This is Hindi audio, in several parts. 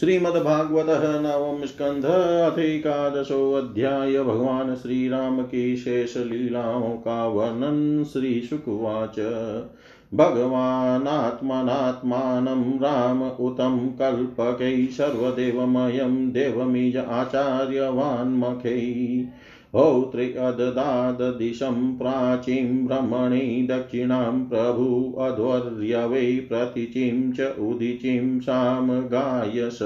श्रीमद्भागवत नवम स्कंध अथकादशो अध्याय भगवान श्री राम की शेष लीलाओं का वर्णन श्री भगवानात्मनात्मानं राम उतं कल्पकै सर्वदेवमयं देवमीज आचार्यवान्मखै। हौत्रे अददाददिशं प्राचीं ब्रह्मणे दक्षिणां प्रभु अध्वर्यवै प्रतीचिं च उदीचिं सामगायस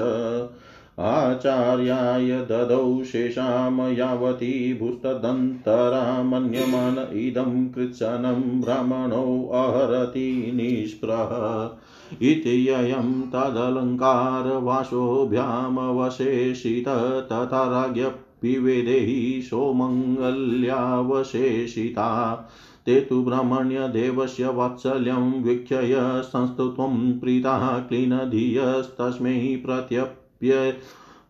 आचार्याय ददौ शेषां यावती भूस्तदन्तरामन्यमान इदं कृत्सनं ब्राह्मणोऽहरति निःस्पृह। इति ययं तदलङ्कारवाशोभ्यामवशेषित तथा राज्ञ विवेदेहि सौमङ्गल्यावशेषिता ते तु ब्रह्मण्यदेवस्य वात्सल्यं वीक्षय संस्तुत्वं प्रीताः क्लीनधियस्तस्मै प्रत्यप्य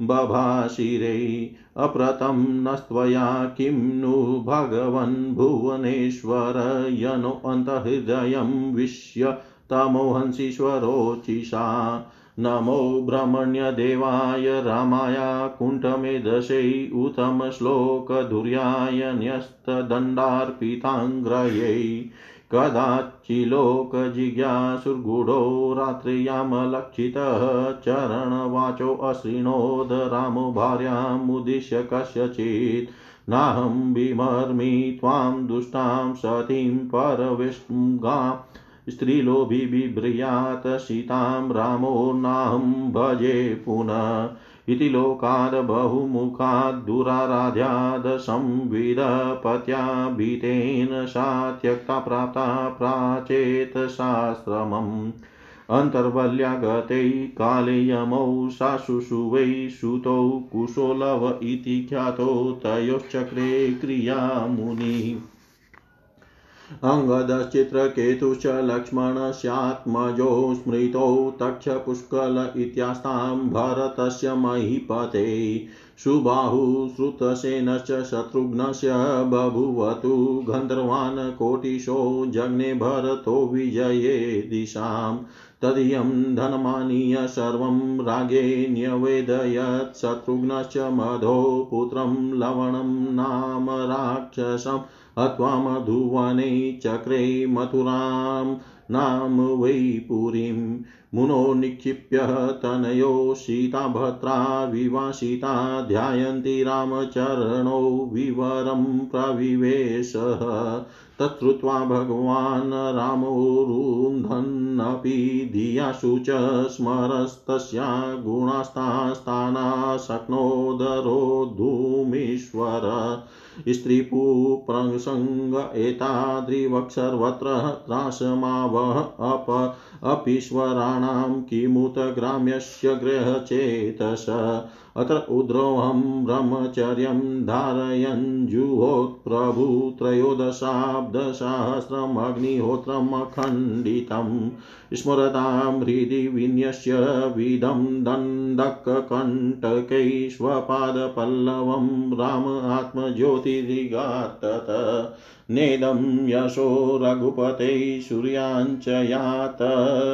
बभाषिरे अप्रतं नस्त्वया किं नु भगवन् भुवनेश्वर यनोऽन्तहृदयं विश्य तमोहंसीश्वरोचिषा। नमो ब्रह्मण्यदेवाय रामाय कुण्ठमेधशै उत्तमश्लोकधुर्याय न्यस्तदण्डार्पिताङ्ग्रयै कदाचिलोकजिज्ञासुर्गूढो रात्र्यामलक्षितः चरणवाचोऽशृणोद रामो भार्यामुद्दिश्य कस्यचित्। नाहं विमर्मि त्वां दुष्टां सतीं परविष्गाम् स्त्रीलोभी बिभ्रियात् सीतां रामो भजे पुनः। इति लोकाद् बहुमुखाद् दुराराध्याद् संविदपत्याभीतेन सा त्यक्ता प्राप्ता प्राचेतशास्त्रमम् अन्तर्वल्या काले यमौ साशुषुवै सुतौ कुशोलव इति ख्यातौ तयोश्चक्रे क्रियामुनिः। अङ्गदश्चित्रकेतुश्च लक्ष्मणस्यात्मजो स्मृतौ तक्षपुष्कल इत्यास्तां भरतस्य महीपते। सुबाहु श्रुतसेनश्च शत्रुघ्नस्य बभूवतु गन्धर्वान् कोटिशो जग्ने भरतो विजये दिशाम् तदीयं धनमानीय सर्वं रागे न्यवेदयत् शत्रुघ्नश्च मधो पुत्रं लवणं नाम राक्षसम् हत्वा मधुवने चक्रे मथुरां नाम वै पुरीं मुनो निक्षिप्य तनयो सीताभद्रा विवासिता ध्यायन्ति रामचरणौ विवरं प्रविवेशः। तच्छ्रुत्वा भगवान् रामोरुन्धन्नपि धियाशु च स्मरस्तस्या गुणास्तास्ताना शक्नोदरो धूमीश्वर। स्त्रीपुप्रसङ्ग एताद्रिवक्सर्वत्र त्रासमावह अप अपीश्वराणां किमुत ग्राम्यस्य गृहचेतस। अत्र उद्रोहं ब्रह्मचर्यं धारयन् जुहोत्प्रभु त्रयोदशाब्दसहस्रमग्निहोत्रमखण्डितं स्मरतां हृदि विन्यस्य विधं दण्डककण्टकैष्वपादपल्लवं राम आत्मज्योतिरिगात्तत नेदं यशो रघुपते सूर्याञ्च यात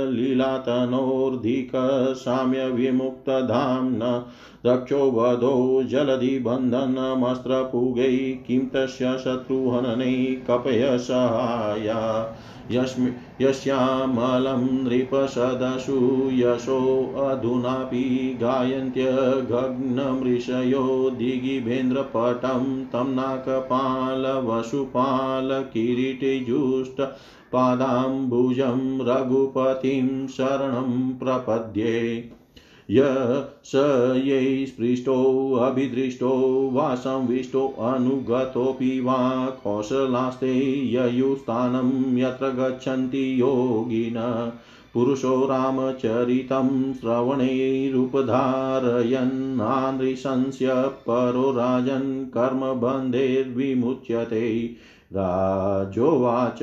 लीलातनोर्धिकसाम्यविमुक्तधाम्न रक्षोवधो जलधिबन्धनमस्त्रपुगै किं तस्य शत्रुहननै कपयसहाया। यस्मि यस्यामलं नृपसदशु यशोऽधुनापि गायन्त्यघग्नमृषयो दिगिभेन्द्रपटं तं नाकपालवसुपालकिरीटिजुष्ट पादाम्बुजं रघुपतिं शरणं प्रपद्ये। य स यै स्पृष्टोऽभिदृष्टो वा संविष्टोऽनुगतोऽपि वा कौशलास्ते ययुस्थानं यत्र गच्छन्ति योगिन। पुरुषो रामचरितं श्रवणैरुपधारयन्नानृशंस्य परो राजन् कर्मबन्धैर्विमुच्यते। राजोवाच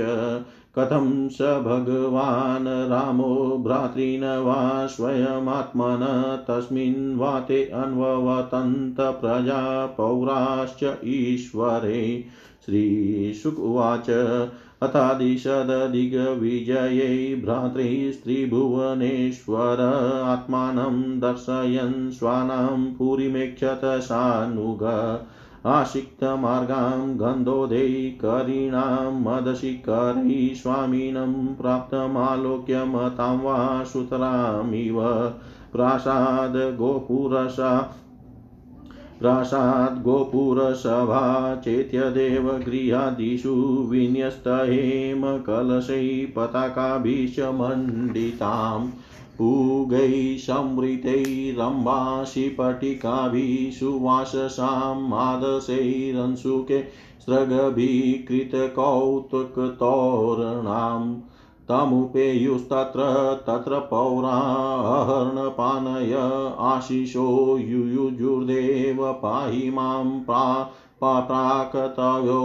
कथं स भगवान् रामो भ्रातॄन् वा स्वयमात्मन तस्मिन् वा ते अन्ववतन्त प्रजा पौराश्च ईश्वरे। श्रीशुक उवाच अथादिशदधिगविजयै भ्रातृस्त्रिभुवनेश्वर आत्मानं दर्शयन् स्वानां पुरीमेक्षत सानुग। आशिक्तमार्गां गन्धोदैकरीणां मदशिखरै स्वामिनं प्राप्तमालोक्य मतां वा सुतरामिव प्रासादगोपुरसा प्रासाद्गोपुरसभा चेत्यदेव गृहादिषु विन्यस्तहेमकलशै पताकाभिश्च मण्डिताम् पूगैः संवृतैरम्बाशिपटिकाभिः सुवाससां मादशैरंशुके स्रगभिकृतकौतुकतोरणाम् तमुपेयुस्तत्र तत्र पौराहर्णपानय आशिषो युयुजुर्देव पाहि माँ प्रा प्राकतयो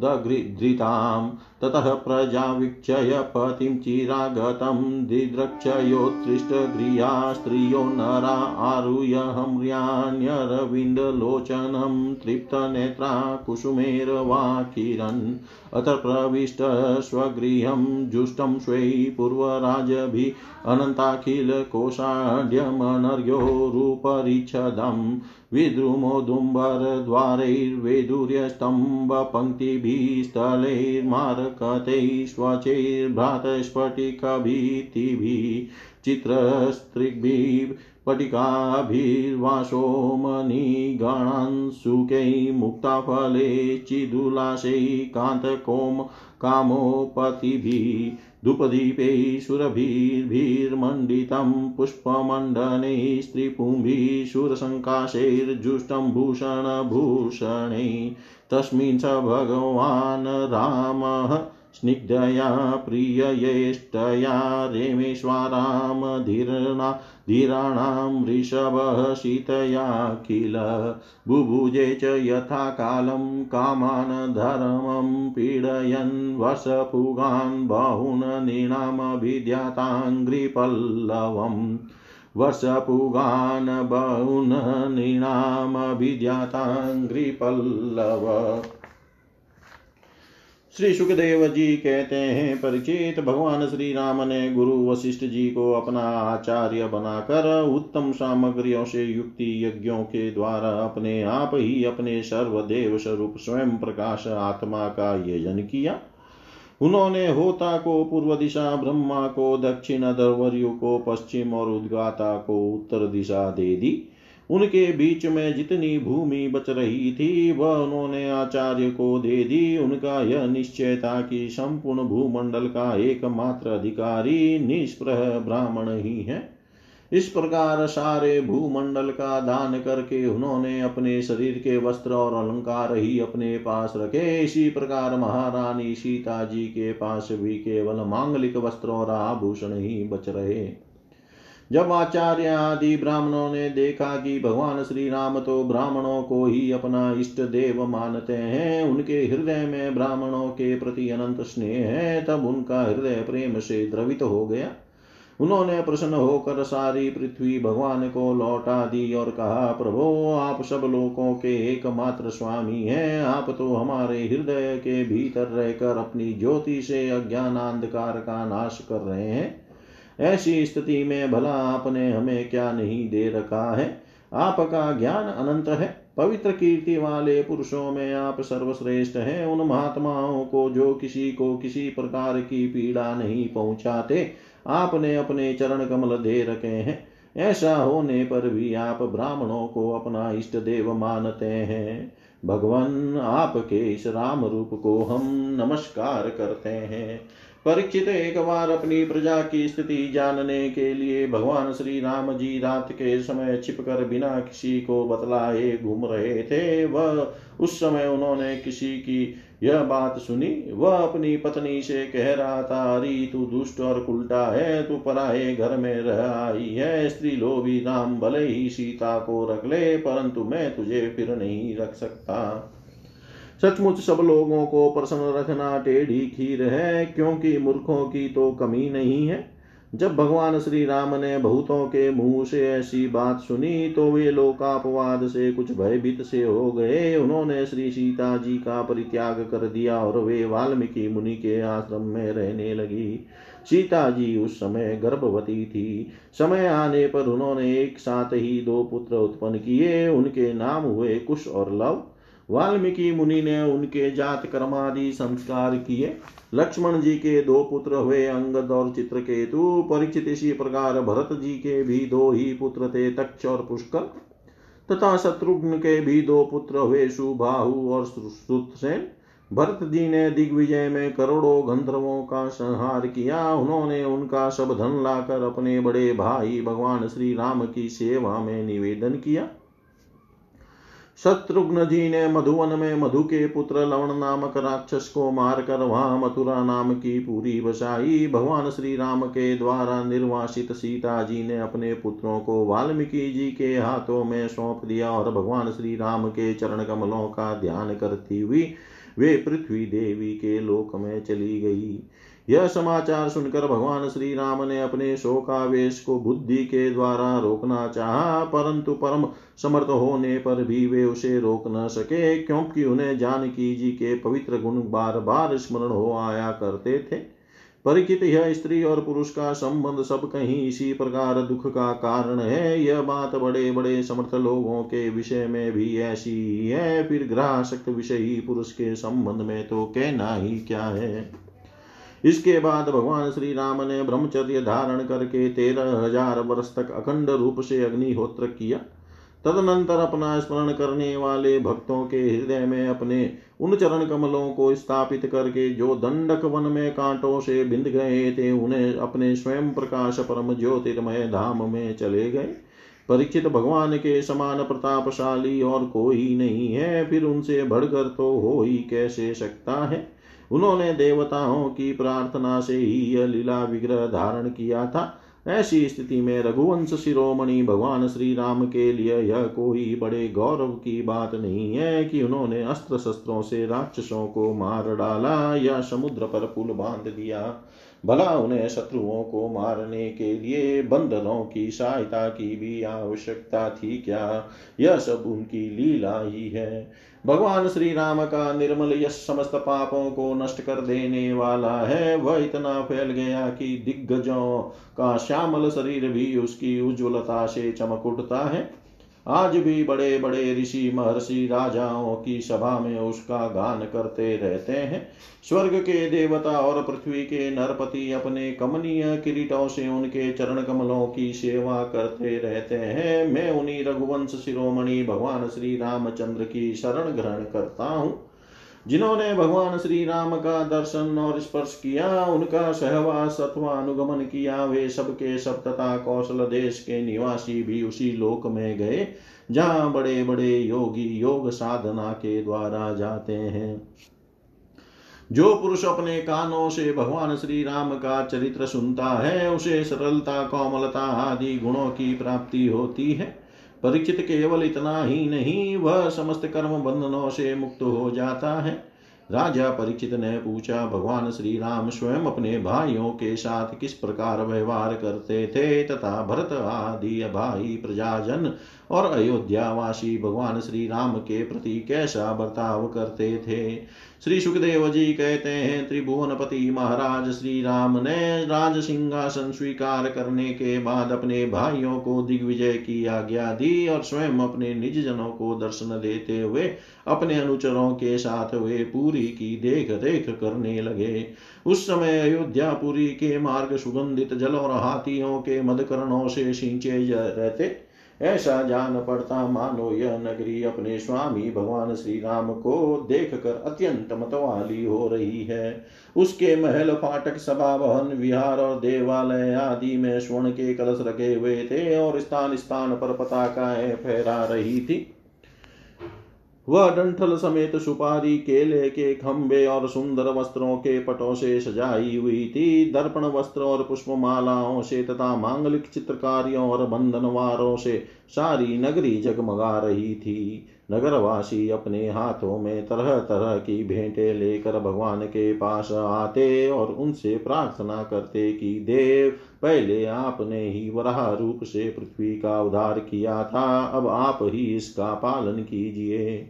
दघृधृताम् ततः प्रजावीक्षय पतिं चिरागतं। दिद्रक्षयोत्कृष्टगृहा स्त्रियो नरा आरुह्य हम्र्याण्यरविन्दलोचनं तृप्तनेत्रा कुसुमेरवाकिरन् अथ प्रविष्ट स्वगृहं जुष्टं स्वे पूर्वराजभिः। अनन्ताखिलकोशाढ्यमनर्यो रूपरिच्छदम् विद्रुमोदुम्बरद्वारैर्वेदुर्यस्तम्भपङ्क्तिभिः स्थलैर्मारकतैः स्वचैर्भ्रातस्फटिकभीतिभिः चित्रस्त्रिभिः स्फटिकाभिर्वासोमनिगणांशुकैः मुक्ताफले चिदुलाशैः कान्तकोम कामोपतिभिः धूपदीपै सुरभिर्भिर्मण्डितं पुष्पमण्डनै स्त्रीपुंभिः सुरसङ्काशैर्जुष्टं भूषणभूषणै तस्मिन् स भगवान् रामः स्निग्धया प्रिययेष्टया रेमेश्वरामधीर्णा धीराणां वृषभः शीतया किल। बुभुजे च यथा कालं कामान् धर्मं पीडयन् वसपुगान् बहून् नृणामभिद्याताङ्घ्रिपल्लवम् वर्षपुगान् बहून् नृणामभिद्याताङ्घ्रिपल्लव श्री सुखदेव जी कहते हैं, परिचित भगवान श्री राम ने गुरु वशिष्ठ जी को अपना आचार्य बनाकर उत्तम सामग्रियों से युक्ति यज्ञों के द्वारा अपने आप ही अपने सर्वदेव स्वरूप स्वयं प्रकाश आत्मा का यजन किया। उन्होंने होता को पूर्व दिशा, ब्रह्मा को दक्षिण, दरवर्यु को पश्चिम और उद्गाता को उत्तर दिशा दे दी। उनके बीच में जितनी भूमि बच रही थी, वह उन्होंने आचार्य को दे दी। उनका यह निश्चय था कि संपूर्ण भूमंडल का एकमात्र अधिकारी निष्प्रह ब्राह्मण ही है। इस प्रकार सारे भूमंडल का दान करके उन्होंने अपने शरीर के वस्त्र और अलंकार ही अपने पास रखे। इसी प्रकार महारानी सीता जी के पास भी केवल मांगलिक वस्त्र और आभूषण ही बच रहे। जब आचार्य आदि ब्राह्मणों ने देखा कि भगवान श्री राम तो ब्राह्मणों को ही अपना इष्ट देव मानते हैं, उनके हृदय में ब्राह्मणों के प्रति अनंत स्नेह है, तब उनका हृदय प्रेम से द्रवित हो गया। उन्होंने प्रसन्न होकर सारी पृथ्वी भगवान को लौटा दी और कहा, प्रभो, आप सब लोगों के एकमात्र स्वामी हैं। आप तो हमारे हृदय के भीतर रहकर अपनी ज्योति से अज्ञान अंधकार का नाश कर रहे हैं। ऐसी स्थिति में भला आपने हमें क्या नहीं दे रखा है? आपका ज्ञान अनंत है। पवित्र कीर्ति वाले पुरुषों में आप सर्वश्रेष्ठ हैं। उन महात्माओं को जो किसी को किसी प्रकार की पीड़ा नहीं पहुंचाते, आपने अपने चरण कमल दे रखे हैं। ऐसा होने पर भी आप ब्राह्मणों को अपना इष्ट देव मानते हैं। भगवान, आपके इस राम रूप को हम नमस्कार करते हैं। परीक्षित एक बार अपनी प्रजा की स्थिति जानने के लिए भगवान श्री राम जी रात के समय छिपकर बिना किसी को बतलाए घूम रहे थे। वह उस समय उन्होंने किसी की यह बात सुनी। वह अपनी पत्नी से कह रहा था, अरे, तू दुष्ट और उल्टा है, तू पराए घर में रह आई है। स्त्री लोभी राम भले ही सीता को रख ले, परंतु मैं तुझे फिर नहीं रख सकता। सचमुच सब लोगों को प्रसन्न रखना टेढ़ी खीर है, क्योंकि मूर्खों की तो कमी नहीं है। जब भगवान श्री राम ने बहुतों के मुँह से ऐसी बात सुनी तो वे लोकापवाद से कुछ भयभीत से हो गए। उन्होंने श्री सीता जी का परित्याग कर दिया और वे वाल्मीकि मुनि के आश्रम में रहने लगी। सीता जी उस समय गर्भवती थी। समय आने पर उन्होंने एक साथ ही दो पुत्र उत्पन्न किए। उनके नाम हुए कुश और लव। वाल्मीकि मुनि ने उनके जात कर्मादि संस्कार किए। लक्ष्मण जी के दो पुत्र हुए, अंगद और चित्रकेतु। परिचित इसी प्रकार भरत जी के भी दो ही पुत्र थे, तक्ष और पुष्कर। तथा शत्रुघ्न के भी दो पुत्र हुए, सुबाहु और सुतसेन। भरत जी ने दिग्विजय में करोड़ों गंधर्वों का संहार किया। उन्होंने उनका सब धन लाकर अपने बड़े भाई भगवान श्री राम की सेवा में निवेदन किया। शत्रुघ्न जी ने मधुवन में मधु के पुत्र लवण नामक राक्षस को मारकर वहाँ मथुरा नाम की पूरी बसाई। भगवान श्री राम के द्वारा निर्वासित सीता जी ने अपने पुत्रों को वाल्मीकि जी के हाथों में सौंप दिया और भगवान श्री राम के चरण कमलों का ध्यान करती हुई वे पृथ्वी देवी के लोक में चली गई। यह समाचार सुनकर भगवान श्री राम ने अपने शोकावेश को बुद्धि के द्वारा रोकना चाहा, परंतु परम समर्थ होने पर भी वे उसे रोक न सके, क्योंकि उन्हें जानकी जी के पवित्र गुण बार बार स्मरण हो आया करते थे। परिचित यह स्त्री और पुरुष का संबंध सब कहीं इसी प्रकार दुख का कारण है। यह बात बड़े बड़े समर्थ लोगों के विषय में भी ऐसी ही है। फिर ग्रासक्त विषयी पुरुष के संबंध में तो कहना ही क्या है? इसके बाद भगवान श्री राम ने ब्रह्मचर्य धारण करके तेरह हज़ार वर्ष तक अखंड रूप से अग्निहोत्र किया। तदनंतर अपना स्मरण करने वाले भक्तों के हृदय में अपने उन चरण कमलों को स्थापित करके जो दंडक वन में कांटों से बिंद गए थे, उन्हें अपने स्वयं प्रकाश परम ज्योतिर्मय धाम में चले गए। परीक्षित भगवान के समान प्रतापशाली और कोई नहीं है, फिर उनसे बढ़कर तो हो ही कैसे सकता है? उन्होंने देवताओं की प्रार्थना से ही यह लीला विग्रह धारण किया था। ऐसी स्थिति में रघुवंश शिरोमणि भगवान श्री राम के लिए यह कोई बड़े गौरव की बात नहीं है कि उन्होंने अस्त्र शस्त्रों से राक्षसों को मार डाला या समुद्र पर पुल बाँध दिया। भला उन्हें शत्रुओं को मारने के लिए बंदरों की सहायता की भी आवश्यकता थी क्या? यह सब उनकी लीला ही है। भगवान श्री राम का निर्मल यश समस्त पापों को नष्ट कर देने वाला है। वह इतना फैल गया कि दिग्गजों का श्यामल शरीर भी उसकी उज्ज्वलता से चमक उठता है। आज भी बड़े बड़े ऋषि महर्षि राजाओं की सभा में उसका गान करते रहते हैं। स्वर्ग के देवता और पृथ्वी के नरपति अपने कमनीय किरीटों से उनके चरण कमलों की सेवा करते रहते हैं। मैं उन्हीं रघुवंश शिरोमणि भगवान श्री रामचंद्र की शरण ग्रहण करता हूँ। जिन्होंने भगवान श्री राम का दर्शन और स्पर्श किया, उनका सहवास अथवा अनुगमन किया, वे सबके सब तथा कौशल देश के निवासी भी उसी लोक में गए, जहाँ बड़े बड़े योगी योग साधना के द्वारा जाते हैं। जो पुरुष अपने कानों से भगवान श्री राम का चरित्र सुनता है, उसे सरलता, कोमलता आदि गुणों की प्राप्ति होती है। परीक्षित केवल इतना ही नहीं वह समस्त कर्म बंधनों से मुक्त हो जाता है। राजा परीक्षित ने पूछा, भगवान श्री राम स्वयं अपने भाइयों के साथ किस प्रकार व्यवहार करते थे? तथा भरत आदि भाई प्रजाजन और अयोध्यावासी भगवान श्री राम के प्रति कैसा बर्ताव करते थे? श्री सुखदेव जी कहते हैं, त्रिभुवनपति महाराज श्री राम ने राज सिंहासन स्वीकार करने के बाद अपने भाइयों को दिग्विजय की आज्ञा दी और स्वयं अपने निज जनों को दर्शन देते हुए अपने अनुचरों के साथ वे पूरी की देख रेख करने लगे। उस समय अयोध्यापुरी के मार्ग सुगंधित जल और हाथियों के मदकरणों से सिंचे रहते। ऐसा जान पड़ता, मानो यह नगरी अपने स्वामी भगवान श्री राम को देख कर अत्यंत मतवाली हो रही है। उसके महल, फाटक, सभा, भवन, विहार और देवालय आदि में स्वर्ण के कलश रखे हुए थे और स्थान स्थान पर पताकाएँ फहरा रही थी। वह डंठल समेत सुपारी केले के खंबे और सुंदर वस्त्रों के पटों से सजाई हुई थी। दर्पण वस्त्र और पुष्पमालाओं से तथा मांगलिक चित्रकारियों और बंधनवारों से सारी नगरी जगमगा रही थी। नगरवासी अपने हाथों में तरह तरह की भेंटें लेकर भगवान के पास आते और उनसे प्रार्थना करते कि, देव, पहले आपने ही वराह रूप से पृथ्वी का उद्धार किया था, अब आप ही इसका पालन कीजिए।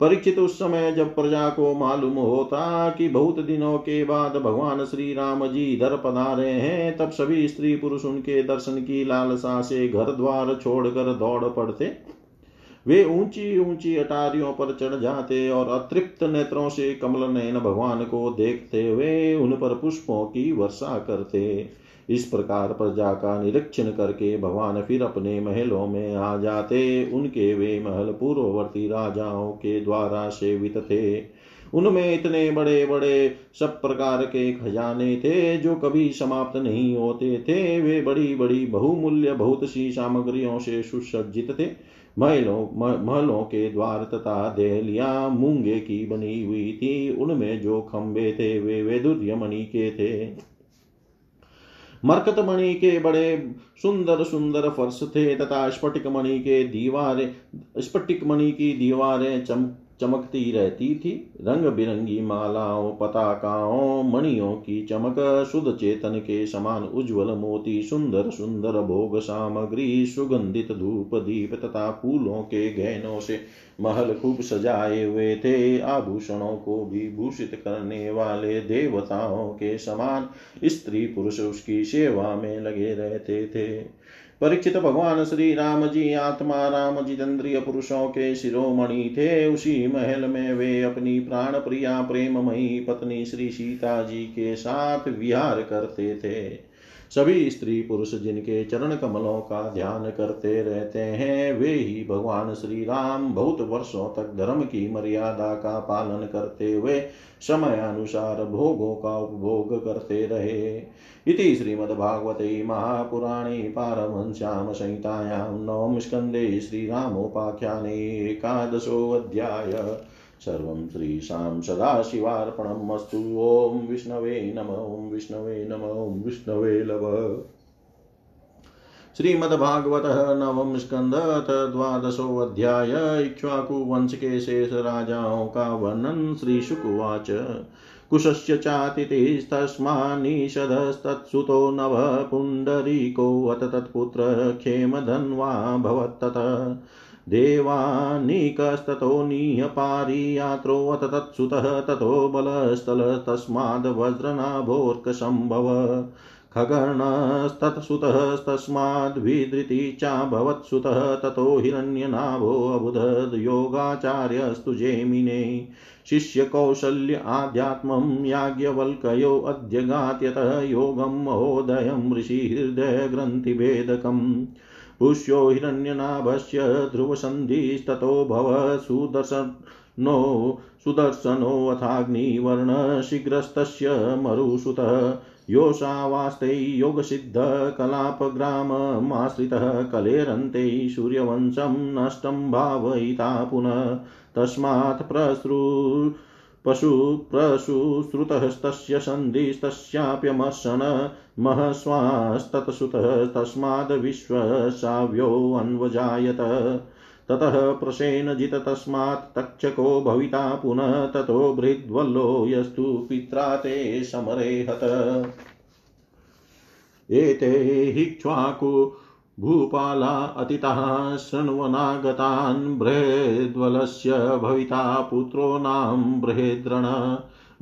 परीक्षित उस समय जब प्रजा को मालूम होता कि बहुत दिनों के बाद भगवान श्री राम जी इधर पधारे हैं, तब सभी स्त्री पुरुष उनके दर्शन की लालसा से घर द्वार छोड़कर दौड़ पड़ते। वे ऊँची ऊँची अटारियों पर चढ़ जाते और अतृप्त नेत्रों से कमल नयन भगवान को देखते हुए उन पर पुष्पों की वर्षा करते। इस प्रकार प्रजा का निरीक्षण करके भगवान फिर अपने महलों में आ जाते। उनके वे महल पूर्ववर्ती राजाओं के द्वारा सेवित थे। उनमें इतने बड़े बड़े सब प्रकार के खजाने थे जो कभी समाप्त नहीं होते थे। वे बड़ी बड़ी बहुमूल्य बहुत सी सामग्रियों से सुसज्जित थे। महलों महलों के द्वार तथा देहलियाँ मूँगे की बनी हुई थी। उनमें जो खंबे थे, वे वेदुर्य मणि के थे। मरकत मणि के बड़े सुंदर सुंदर फर्श थे तथा स्फटिक मणि के दीवारें स्फटिक मणि की दीवारें चम चमकती रहती थी। रंग बिरंगी मालाओं, पताकाओं, मणियों की चमक, शुद्ध चेतन के समान उज्जवल मोती, सुंदर सुंदर भोग सामग्री, सुगंधित धूप, दीप तथा फूलों के गहनों से महल खूब सजाए हुए थे। आभूषणों को भी भूषित करने वाले देवताओं के समान स्त्री पुरुष उसकी सेवा में लगे रहते थे। परीक्षित भगवान श्री राम जी आत्मा राम जितेंद्रिय पुरुषों के शिरोमणि थे। उसी महल में वे अपनी प्राण प्रिया प्रेममयी पत्नी श्री सीता जी के साथ विहार करते थे। सभी स्त्री पुरुष जिनके चरण कमलों का ध्यान करते रहते हैं, वे ही भगवान श्री राम बहुत वर्षों तक धर्म की मर्यादा का पालन करते हुए समय अनुसार भोगों का उपभोग करते रहे। इति श्रीमद्भागवते महापुराणे पारमहंस्यां संहितायां नवम स्कन्धे श्रीरामोपाख्याने एकादशोऽध्याय। सर्वं श्रीशां सदाशिवार्पणम् अस्तु ॐ विष्णवे नम, ॐ विष्णवे नम, ॐ विष्णवे लव श्रीमद्भागवत नवम स्कंद द्वादशो अध्याय वंश के शेष राजाओं का वर्णन श्री शुकुवाच कुशस्य चातिथिस्तस्मान्निषदस्तत्सुतो नव पुण्डरीकोऽथ तत्पुत्र क्षेमधन्वा भवत्तत। देवानीकस्ततो नीयपारियात्रोऽथ तत्सुतः ततो बलस्थलस्तस्माद्वज्रनाभोर्कसम्भव खगर्णस्तत्सुतस्तस्माद्विधृति चाभवत्सुतः ततो हिरण्यनाभोऽबुधद्योगाचार्यस्तु जेमिने। शिष्यकौशल्य आध्यात्मं याज्ञवल्कयो अद्य गात्यतः योगं महोदयं ऋषिहृदयग्रन्थिभेदकम्। पुष्यो हिरण्यनाभस्य ध्रुवसन्धिस्ततो भव सुदर्शनो सुदर्शनोऽथाग्निवर्णशीघ्रस्तस्य मरुसुतः। योषावास्ते योगसिद्धकलापग्राममाश्रितः कलेरन्ते सूर्यवंशं नष्टं भावयिता पुनः। तस्मात् प्रसृ पशु प्रशुश्रुतस्तस्य सन्धिस्तस्याप्यमर्शन महस्वास्तत्सुतः तस्माद् विश्वसाव्योऽन्वजायत ततः प्रसेनजित तस्मात् तक्षको भविता पुनः ततो बृहद्वल्लो यस्तु पित्रा ते समरे हत एते हिक्ष्वाकु भूपाला अतितः शृण्वनागतान् बृहेद्वलस्य भविता पुत्रो नाम बृहेद्रण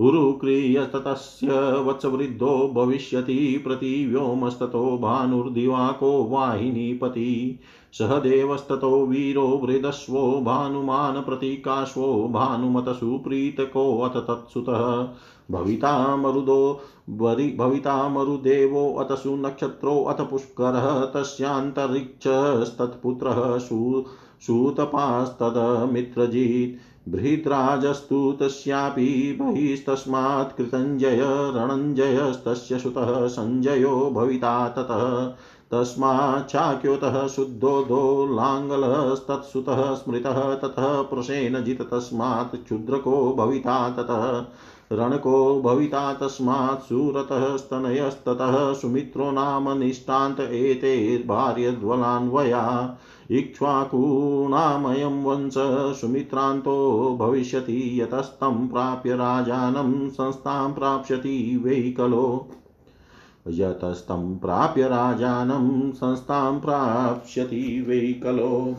उरुक्रियस्ततस्य वत्सवृद्धो भविष्यति प्रतिव्योमस्ततो भानुर्दिवाको वाहिनीपति। सह देवस्ततो वीरो वृदस्वो भानुमान् प्रतीकाश्वो भानुमतसुप्रीतकोऽथ तत्सुतः। भविता मरुदो भविता मरुदेवो अथ सुनक्षत्रो अथ पुष्करः तस्यान्तरिक्षस्तत्पुत्रः सु बृहद्राजस्तु तस्यापि बहिस्तस्मात् कृतञ्जय रणञ्जयस्तस्य सुतः सञ्जयो भविता ततः तस्माच्छाक्योतः शुद्धोदो लाङ्गलस्तत्सुतः स्मृतः ततः प्रसेनजित तस्मात् क्षुद्रको भविता ततः रणको भविता तस्मात् सुरतः स्तनयस्ततः सुमित्रो नाम निष्ठान्त एतेर्भार्यध्वलान्वया इक्ष्वाकूणामयं वंश सुमित्रान्तो भविष्यति यतस्तं प्राप्य राजानं संस्थां प्राप्स्यति वै यतस्तं प्राप्य राजानं संस्थां प्राप्स्यति वै कलो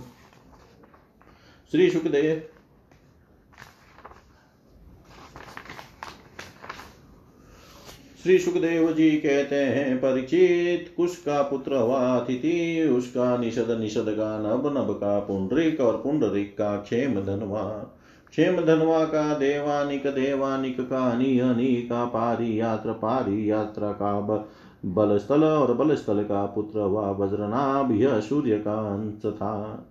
श्री सुखदेव जी कहते हैं, परीक्षित कुश का पुत्र अतिथि उसका निषद निषद का नब नब का पुंडरिक और पुंडरिक का क्षेम धनवा क्षेम धनवा का देवानिक देवानिक का अनि अनि का पारी यात्र पारी यात्रा का बल स्थल और बलस्थल का पुत्र हुआ वज्रनाभ यह सूर्य का अंश था।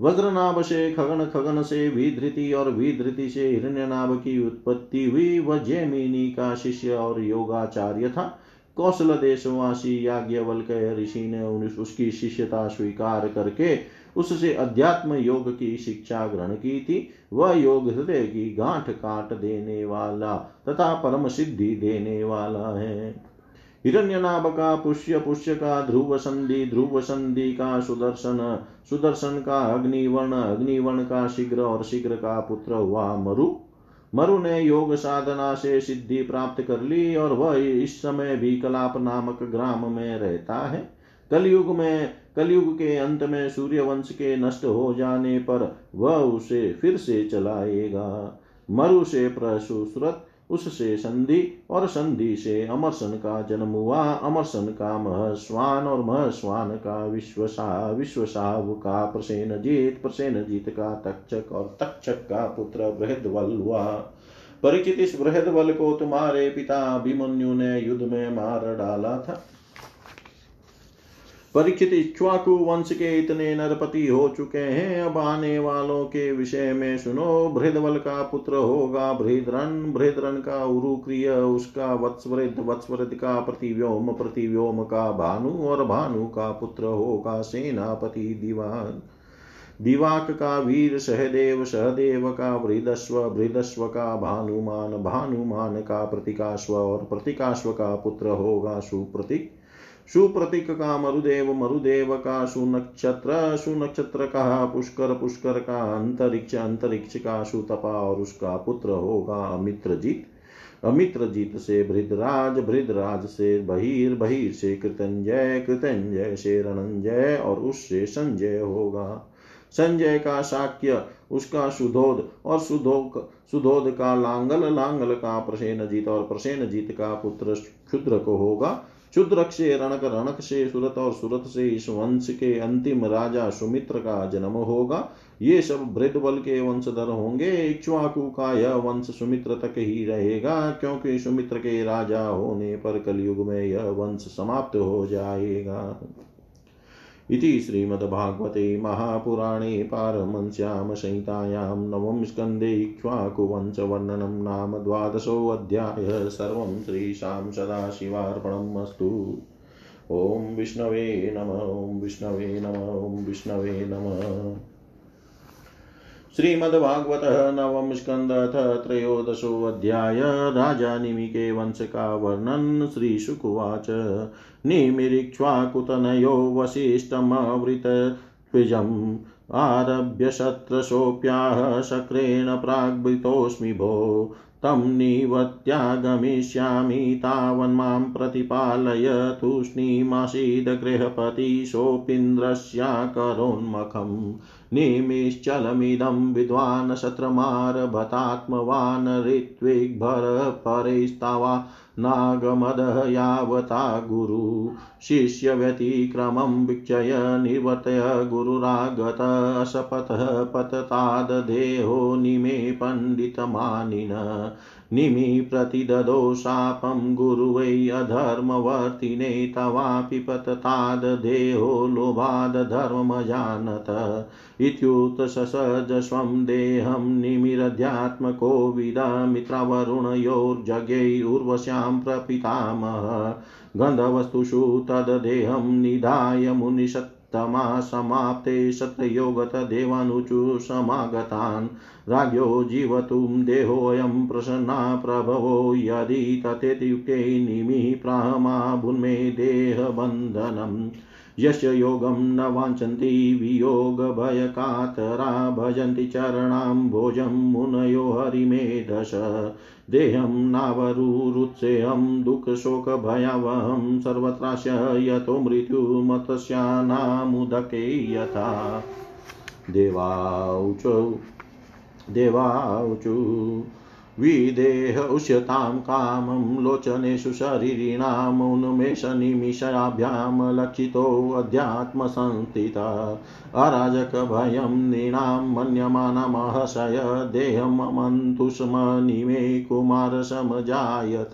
वज्रनाभ से खगन खगन से विधृति और विधृति से हिरण्यनाभ की उत्पत्ति हुई। वह जैमिनी का शिष्य और योगाचार्य था। कौशल देशवासी याज्ञवल्क ऋषि ने उसकी शिष्यता स्वीकार करके उससे अध्यात्म योग की शिक्षा ग्रहण की थी। वह योग हृदय की गांठ काट देने वाला तथा परम सिद्धि देने वाला है। हिरण्यनाभ का पुष्य पुष्य का ध्रुव संधि ध्रुव संधि का सुदर्शन सुदर्शन का अग्निवर्ण अग्निवर्ण का शीघ्र और शीघ्र का पुत्र हुआ मरु। मरु ने योग साधना से सिद्धि प्राप्त कर ली और वह इस समय भी कलाप नामक ग्राम में रहता है। कलयुग में, कलयुग के अंत में सूर्य वंश के नष्ट हो जाने पर वह उसे फिर से चलाएगा। मरु से प्रसुश्रत उससे संधि और संधि से अमरसन का जन्म हुआ। अमरसन का महस्वान और महस्वान का विश्वसा, विश्वसाव का प्रसेन जीत प्रसेन जीत का तक्षक और तक्षक का पुत्र बृहदवल हुआ। परिचित इस बृहदवल को तुम्हारे पिता अभिमन्यु ने युद्ध में मार डाला था। परीक्षित इक्ष्वाकु वंश के इतने नरपति हो चुके हैं। अब आने वालों के विषय में सुनो, भृदवल का पुत्र होगा भृद्रन। भृद्रन का उरुक्रिय, उसका वत्सवृद्ध वत्सवृद्ध का प्रतिव्योम प्रतिव्योम का भानु और भानु का पुत्र होगा सेनापति दिवान। दिवाक का वीर, सहदेव सहदेव का वृदस्व वृदस्व का भानुमान भानुमान का प्रतिकाश्व और प्रतिकाश्व का पुत्र होगा सुप्रतिक। सुप्रतीक का मरुदेव मरुदेव का सुनक्षत्र सुनक्षत्र का पुष्कर पुष्कर का अंतरिक्ष अंतरिक्ष का सुतपा और उसका पुत्र होगा अमित्रजीत अमित्रजीत से भृदराज भृदराज से बहिर बहिर से कृतंजय कृतंजय से रणंजय और उससे संजय होगा। संजय का शाक्य, उसका सुधोध और सुधोक सुधोध का लांगल लांगल का प्रसेन जीत और प्रसेन जीत का पुत्र क्षुद्र को होगा। शुद्रक से रणक रणक से सुरत और सुरत से इस वंश के अंतिम राजा सुमित्र का जन्म होगा। ये सब बल के वंशधर होंगे। इक्ष्वाकु का यह वंश सुमित्र तक ही रहेगा, क्योंकि सुमित्र के राजा होने पर कलयुग में यह वंश समाप्त हो जाएगा। इति श्रीमद्भागवते महापुराणे पारमंस्यां संहितायां नवं स्कन्धे इक्ष्वाकुवंशवर्णनं नाम द्वादशोऽध्यायः सर्वं श्रीशां सदाशिवार्पणम् अस्तु। ॐ विष्णवे नम, ॐ विष्णवे नम, ॐ विष्णवे नमः। श्रीमद्भागवत नवम स्कंद अथ त्रयोदशोऽध्याय राजा निमिके वंश का वर्णन श्रीशुकुवाच। निमिरीक्ष्वाकुतनयो वसिष्ठमवृत। द्विजम् आरभ्य शत्रशोऽप्याह शक्रेण प्राग्भृतोऽस्मि भो। तं निवत्यागमिष्यामि तावन्मां प्रतिपालय तूष्णीमासीदगृहपति सोऽपीन्द्रस्याकरोन्मखम् निमिश्चलमिदं विद्वान् शत्रमारभतात्मवान् ऋत्विग्भरपरेस्तावा नागमदः यावता गुरु शिष्यव्यतिक्रमं वीक्षय निवर्तय गुरुरागत शपथः पतताददेहो निमे पण्डितमानिन निमि प्रतिददो शापं गुरुवै अधर्मवर्तिने तवापि पतताददेहो लोभादधर्ममजानत इत्युत्ससजस्वं देहं निमिरध्यात्मको विदमित्रवरुणयोर्जज्ञैर्वश्यां प्रपितामह। गन्धवस्तुषु तद्देहं निधाय मुनिषत् समाप्ते सत्ययोगतदेवानुचु समागतान्। राज्ञो जीवतुं देहोऽयं प्रसन्ना प्रभवो यदि तथेत्युक्ते निमिः प्रामा भुन्मे देहबन्धनम्। यस्य योगं न वाञ्छन्ति वियोगभयकातरा भजन्ति चरणाम्भोजं मुनयो हरिमेधश। देहं नावरुरुत्सेहं दुःखशोकभयावहं सर्वत्रास्य यतो मृत्युमतस्यानामुदके यथा। देवाऊचौ देवाऊचु विदेह उष्यतां कामं लोचनेषु शरीरिणामुन्मेषनिमिषाभ्यां लक्षितोऽध्यात्मसंस्थिता अराजकभयं नृणां मन्यमानमहशय देहममन्तुष्मनिमे कुमारसमजायत।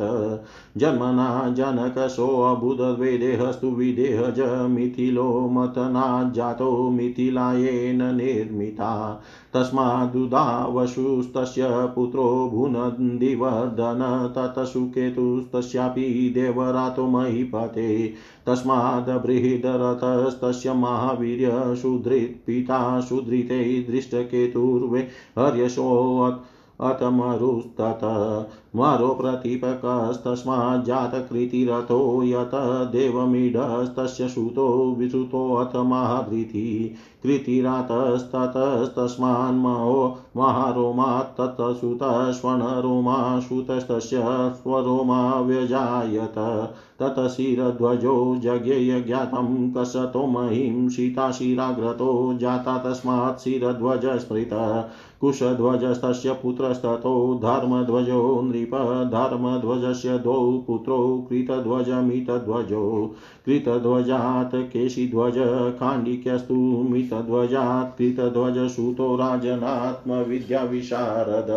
जन्मना जनकसोऽबुधवेदेहस्तु विदेहज मिथिलो मतनाज्जातो मिथिलायेन निर्मिता। तस्मादुदावशुस्तस्य पुत्रो भुनन्दिवर्धन ततसुकेतुस्तस्यापि देवरातो महीपते। तस्माद्बृहदरथस्तस्य महावीर्य सुधृत्पिता सुधृते दृष्टकेतुर्वे हर्यशोऽत् अतमरुस्तत मरो प्रतिपकस्तस्माज्जातकृतिरथो यत देवमीढस्तस्य सुतो विसुतोऽथ महाधृति कृतिरातस्ततस्तस्मान्महो महारोमात् तत्सुतस्वनरोमाशुतस्तस्य स्वरोमा व्यजायत। ततशिरध्वजो जज्ञेयज्ञातं कसतो महिं सीताशिराग्रतो जाता तस्मात् शिरध्वज स्मृतः कुशध्वजस्तस्य पुत्रस्ततो धर्मध्वजो नृप धर्मध्वजस्य द्वौ पुत्रौ कृतध्वजमितध्वजो कृतध्वजात् केशिध्वज खाण्डिक्यस्तु मितध्वजात् कृतध्वजसुतो राजनात्मविद्याविशारद।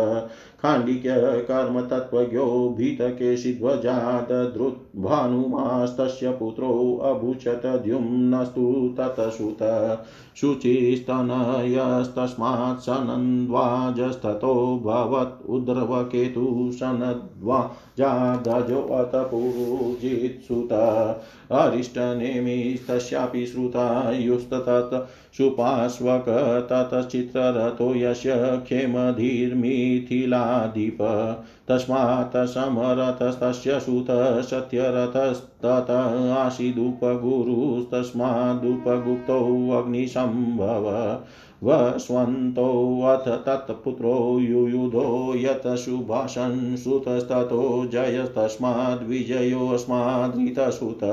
खाण्डिक्य कर्मतत्त्वज्ञो भीतकेशिध्वजात् धृद्भानुमास्तस्य पुत्रो अभूचत द्युम्नस्तु ततसुत। शुचिस्तनयस्तस्मात् सनन्द्वाजस्ततो भवत् उद्रवकेतु सनद्वाजादजोऽत पूजित्सुत अरिष्टनेमिस्तस्यापि श्रुता युस्ततत् सुपाश्वक ततश्चित्ररथो यस्य क्षेमधीर्मिथिलाधिप तस्मात् समरथस्तस्य सुतः सत्यरथस्तत आसीदुपगुरुस्तस्मादुपगुप्तौ अग्निसम्भव। वस्वन्तोऽथ तत्पुत्रो युयुधो यत सुभाषन् सुतस्ततो जयस्तस्माद्विजयोऽस्माद्रितसुत।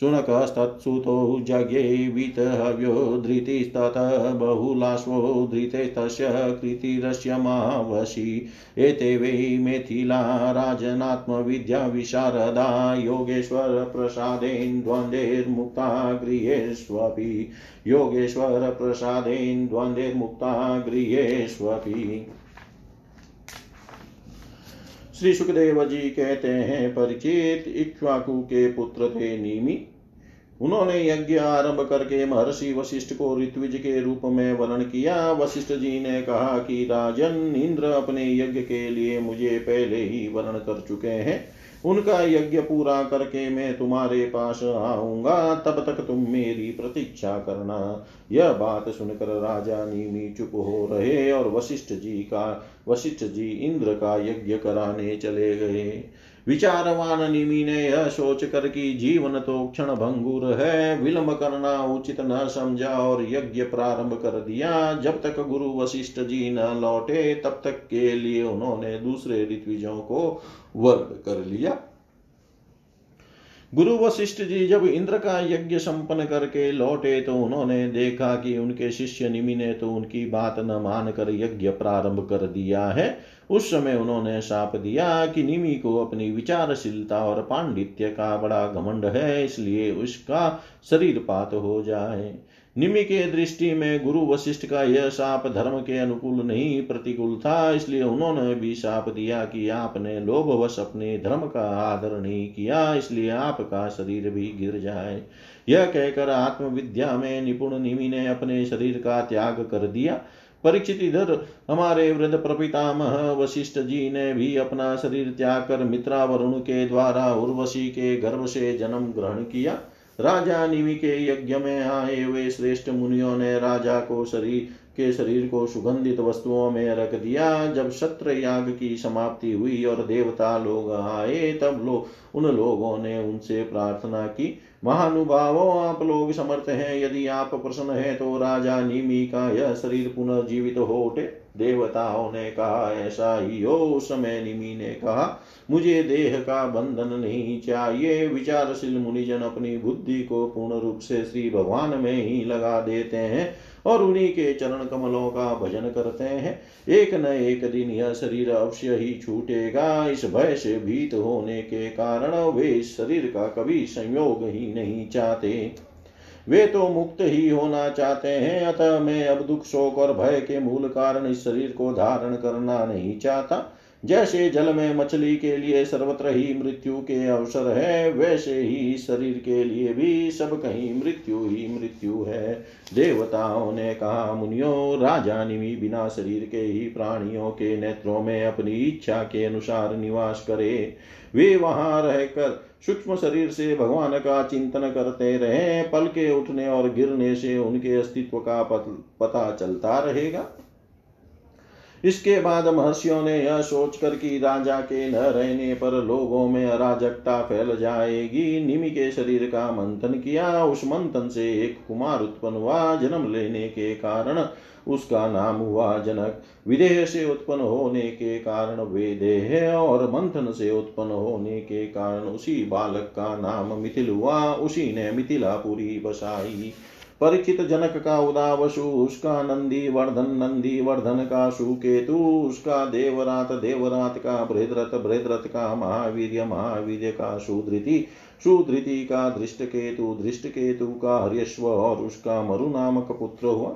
शुनकस्तत्सुतो जज्ञे वितहव्यो धृतिस्ततः बहुलाश्वो धृते तस्य कृतिरस्य मावशी एते वै मिथिला राजनात्मविद्याविशारदा योगेश्वरप्रसादेन द्वन्द्वैर्मुक्ता गृहेष्वपि। योगेश्वरप्रसादेन द्वन्द्वैर्मुक्ता गृहेष्वपि। श्री सुखदेव जी कहते हैं, परिचित इक्ष्वाकु के पुत्र थे नीमी उन्होंने यज्ञ आरंभ करके महर्षि वशिष्ठ को ऋत्विज के रूप में वर्ण किया। वशिष्ठ जी ने कहा कि, राजन, इंद्र अपने यज्ञ के लिए मुझे पहले ही वर्ण कर चुके हैं। उनका यज्ञ पूरा करके मैं तुम्हारे पास आऊँगा। तब तक तुम मेरी प्रतीक्षा करना। यह बात सुनकर राजा नीमी चुप हो रहे और वशिष्ठ जी का, वशिष्ठ जी इंद्र का यज्ञ कराने चले गए। विचारवान निमि ने यह सोच कर कि जीवन तो क्षण भंगुर है, विलंब करना उचित न समझा और यज्ञ प्रारंभ कर दिया। जब तक गुरु वशिष्ठ जी न लौटे, तब तक के लिए उन्होंने दूसरे ऋतविजों को वर्ग कर लिया। गुरु वशिष्ठ जी जब इंद्र का यज्ञ संपन्न करके लौटे तो उन्होंने देखा कि उनके शिष्य निमि ने तो उनकी बात न मानकर यज्ञ प्रारंभ कर दिया है। उस समय उन्होंने साप दिया कि निमि को अपनी विचारशीलता और पांडित्य का बड़ा घमंड है, इसलिए उसका शरीर पात हो जाए। निमि के दृष्टि में गुरु वशिष्ठ का यह साप धर्म के अनुकूल नहीं प्रतिकूल था, इसलिए उन्होंने भी साप दिया कि आपने लोभवश अपने धर्म का आदर नहीं किया, इसलिए आपका शरीर भी गिर जाए। यह कहकर आत्मविद्या में निपुण निमि ने अपने शरीर का त्याग कर दिया। परीक्षित इधर, हमारे वृद्ध प्रपितामह वशिष्ठ जी ने भी अपना शरीर त्याग कर मित्रा वरुण के द्वारा उर्वशी के गर्भ से जन्म ग्रहण किया। राजा निमि के यज्ञ में आए हुए श्रेष्ठ मुनियों ने राजा को शरीर के शरीर को सुगंधित वस्तुओं में रख दिया। जब सत्र याग की समाप्ति हुई और देवता लोग आए, तब लोग उन लोगों ने उनसे प्रार्थना की, महानुभावों, आप लोग समर्थ हैं। यदि आप प्रसन्न हैं तो राजा निमी का यह शरीर पुनर्जीवित हो उठे। देवताओं ने कहा, ऐसा ही हो समय निमी ने कहा, मुझे देह का बंधन नहीं चाहिए। विचारशील मुनिजन अपनी बुद्धि को पूर्ण रूप से श्री भगवान में ही लगा देते हैं और उन्हीं के चरण कमलों का भजन करते हैं। एक न एक दिन यह शरीर अवश्य ही छूटेगा। इस भय से भीत होने के कारण वे इस शरीर का कभी संयोग ही नहीं चाहते। वे तो मुक्त ही होना चाहते हैं, अतः मैं अब दुख, शोक और भय के मूल कारण इस शरीर को धारण करना नहीं चाहता। जैसे जल में मछली के लिए सर्वत्र ही मृत्यु के अवसर है, वैसे ही शरीर के लिए भी सब कहीं मृत्यु ही मृत्यु है। देवताओं ने कहा, मुनियो, राजा निमि बिना शरीर के ही प्राणियों के नेत्रों में अपनी इच्छा के अनुसार निवास करे। वे वहाँ रहकर सूक्ष्म शरीर से भगवान का चिंतन करते रहे पल के उठने और गिरने से उनके अस्तित्व का पता चलता रहेगा। इसके बाद महर्षियों ने यह सोचकर कि राजा के न रहने पर लोगों में अराजकता फैल जाएगी। निमि के शरीर का मंथन किया। उस मंथन से एक कुमार उत्पन्न हुआ। जन्म लेने के कारण उसका नाम हुआ जनक। विदेह से उत्पन्न होने के कारण वे देह और मंथन से उत्पन्न होने के कारण उसी बालक का नाम मिथिल हुआ। उसी ने मिथिलापुरी बसाई। परीक्षित जनक का उदावसु उसका नंदी वर्धन नंदी वर्धन का सुकेतु उसका देवरात देवरात का बृहद्रथ बृहद्रथ का महावीर महावीर का सुधृति सुधृति का दृष्ट केतु दृष्ट केतु का हरियश्व और उसका मरु नामक पुत्र हुआ।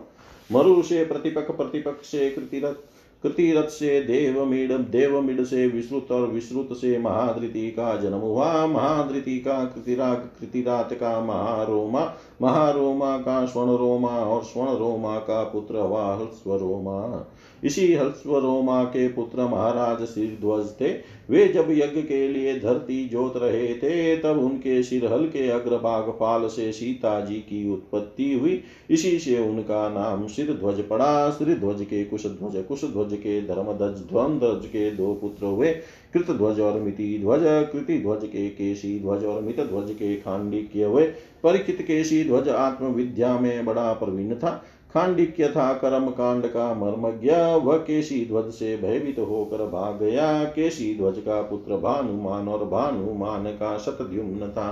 मरु से प्रतिपक प्रतिपक से कृतिरथ कृतिरथ से देवमिड देवमिड से विश्रुत और विश्रुत से महाधृति का जन्म हुआ महाधृति का कृतिराग कृतिरात का महारोमा। महारोमा का स्वर्ण रोमा और स्वर्ण रोमा का पुत्र हुआ स्वरोमा इसी हल्स्वरोमा के पुत्र महाराज ध्वज थे। वे जब यज्ञ के लिए धरती जोत रहे थे, तब उनके सिर हल्के अग्रभाग पाल से सीता जी की उत्पत्ति हुई। इसी से उनका नाम सिर ध्वज पड़ा। सिर ध्वज के कुश ध्वज कुश ध्वज के धर्मध्वज ध्वज के दो पुत्र हुए। कृत ध्वज और मिति ध्वज कृति ध्वज के केशी ध्वज और मित ध्वज के खांडिक्य हुए परिचित केशी ध्वज आत्म विद्या में बड़ा प्रवीण था खांडिक्य था कर्म कांड का मर्मज्ञ वह केशी ध्वज से भयभीत होकर भाग गया केशी ध्वज का पुत्र भानुमान और भानुमान का शतद्युम्न था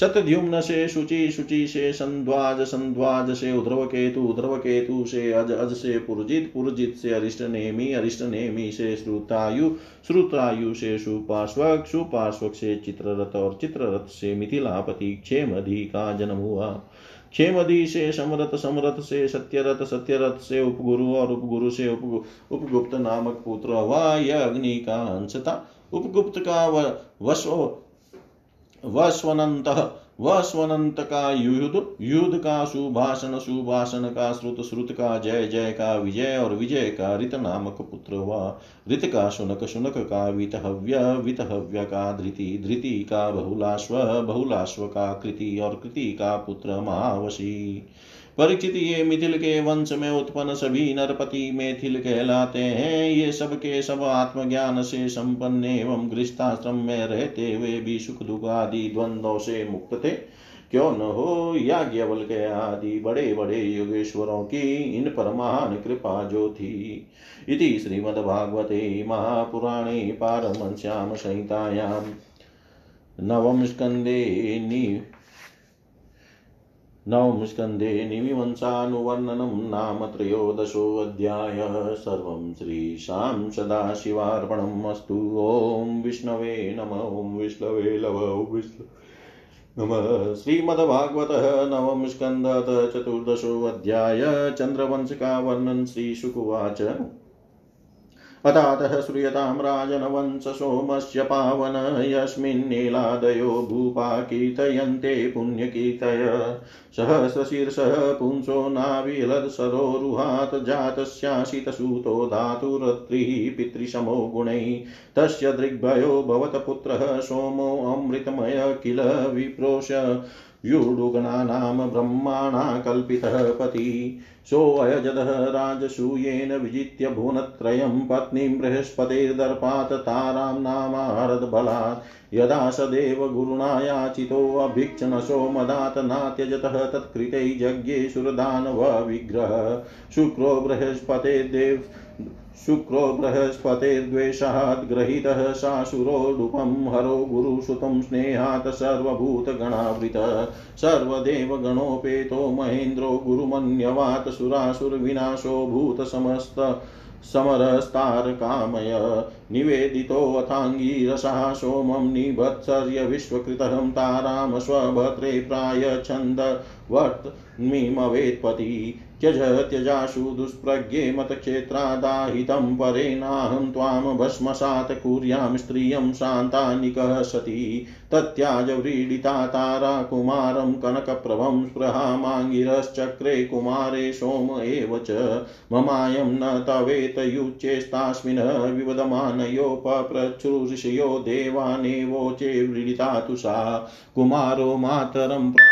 शतद्युम्न से शुचि शुचि से संध्वाज संध्वाज से उध्रव केतु उध्रव केतु से अज अज से पुरजित पुरजित से अरिष्ट नेमी अरिष्ट नेमी से श्रुतायु श्रुतायु से सुपार्श्वक सुपार्श्वक से चित्ररथ और चित्ररथ से मिथिलापति क्षेमधि का जन्म हुआ। क्षेमदी से समरथ समरथ से सत्यरथ सत्यरथ से उपगुरु और उपगुरु से उप उपगुप्त नामक पुत्र हुआ यह अग्नि का अंश था उपगुप्त का वस्व वस्वनंत वह स्वनंत का युद्ध युद्ध का सुभाषण सुभाषण का श्रुत श्रुत का जय जय का विजय, और विजय का ऋत नामक पुत्र हुआ ऋत का शुनक शुनक का वितहव्य वितहव्य का धृति धृति का बहुलाश्व बहुलाश्व का कृति, और कृति का पुत्र महावशी परिचित ये मिथिल के वंश में उत्पन्न सभी नरपति मेथिल कहलाते हैं। ये सब के सब आत्मज्ञान से संपन्न एवं गृहस्थाश्रम में रहते हुए भी सुख दुख आदि द्वंद्वों से मुक्त थे। क्यों न हो याज्ञवल के आदि बड़े बड़े योगेश्वरों की इन पर महान कृपा जो थी। इति श्रीमद्भागवते महापुराणे पारमश्याम संहितायां नवम स्कंदे नवम स्कन्धे निमिवंशानुवर्णनं नाम त्रयोदशोऽध्याय सर्वं श्रीशां सदाशिवार्पणम् अस्तु। ॐ विष्णवे नम, ॐ विष्णवे लव विष्णु नमः। श्रीमद्भागवतः नवम स्कन्धत चतुर्दशोऽध्याय चन्द्रवंश का श्रीशुकुवाच अतातः श्रूयतां राजनवंश सोमस्य पावन यस्मिन्नीलादयो भूपा कीर्तयन्ते पुण्यकीर्तय। सहस्रशीर्षः पुंसो नाविलत्सरोरुहात् जातस्याशितसूतो धातुरत्रिः पितृशमो गुणैः। तस्य दृग्भयो सोमो अमृतमय किल विप्रोष युडुगणानां ब्रह्माणा कल्पितः पति। सोऽयजदः राजसूयेन विजित्य भुवनत्रयं पत्नीं बृहस्पतिर्दर्पात् तारां नामारद्बलात् यदा सदेव गुरुणा याचितोऽभिक्षणशो मदात् नात्यजतः तत्कृते यज्ञे सुरदानव विग्रह। शुक्रो बृहस्पतिर्देव शुक्रो बृहस्पतिर्द्वेषात् गृहीतः शाशुरोडुपं हरो गुरुसुतं स्नेहात् सर्वभूतगणावृतः। सर्वदेवगणोपेतो महेन्द्रो गुरुमन्यवात् सुरासुरविनाशो भूतसमस्त समरस्तारकामय। निवेदितोऽथाङ्गीरसः सोमं निभत्सर्य विश्वकृतहं तारां स्वभद्रे प्राय छन्दवर्त्मीमवेत्पति त्यज त्यजाशु दुष्प्रज्ञे मतक्षेत्रादाहितं परेणाहं त्वां भस्मसात् कुर्यां स्त्रियं शान्तानिकः सती। तत्याज व्रीडिता तारा कुमारं कनकप्रभं स्पृहामाङ्गिरश्चक्रे कुमारे सोम एव च। ममायं न तवेतयुच्चेस्तास्मिन् विवदमानयोपप्रचुऋषयो देवानेवोचे व्रीडिता तु सा। कुमारो मातरं प्राह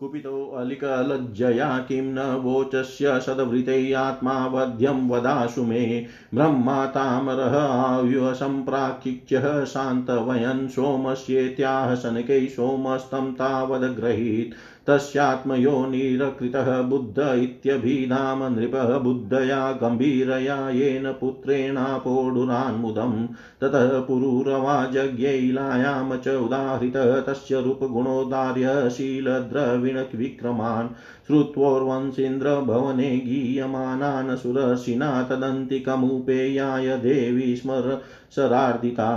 कुपितोऽलिकलज्जया किं न वोचस्य सदवृते आत्मा वध्यं वदाशु मे ब्रह्मा तामरः आयुसम्प्राक्षिच्यः शान्तवयन् सोमस्येत्याह सोमस्तम सोमस्तं तावदग्रहीत् तस्यात्मयोनिरकृतः बुद्ध इत्यभिधाम नृपः बुद्धया गम्भीरया येन पुत्रेणापोढुरान्मुदं ततः पुरुरवा जज्ञैलायां च उदाहृतः तस्य रूपगुणोदार्यशीलद्रविणविक्रमान्। श्रुत्वोर्वंसीन्द्रभवने गीयमानान् सुरर्षिना तदन्तिकमुपेयाय देवी स्मर शरार्दिता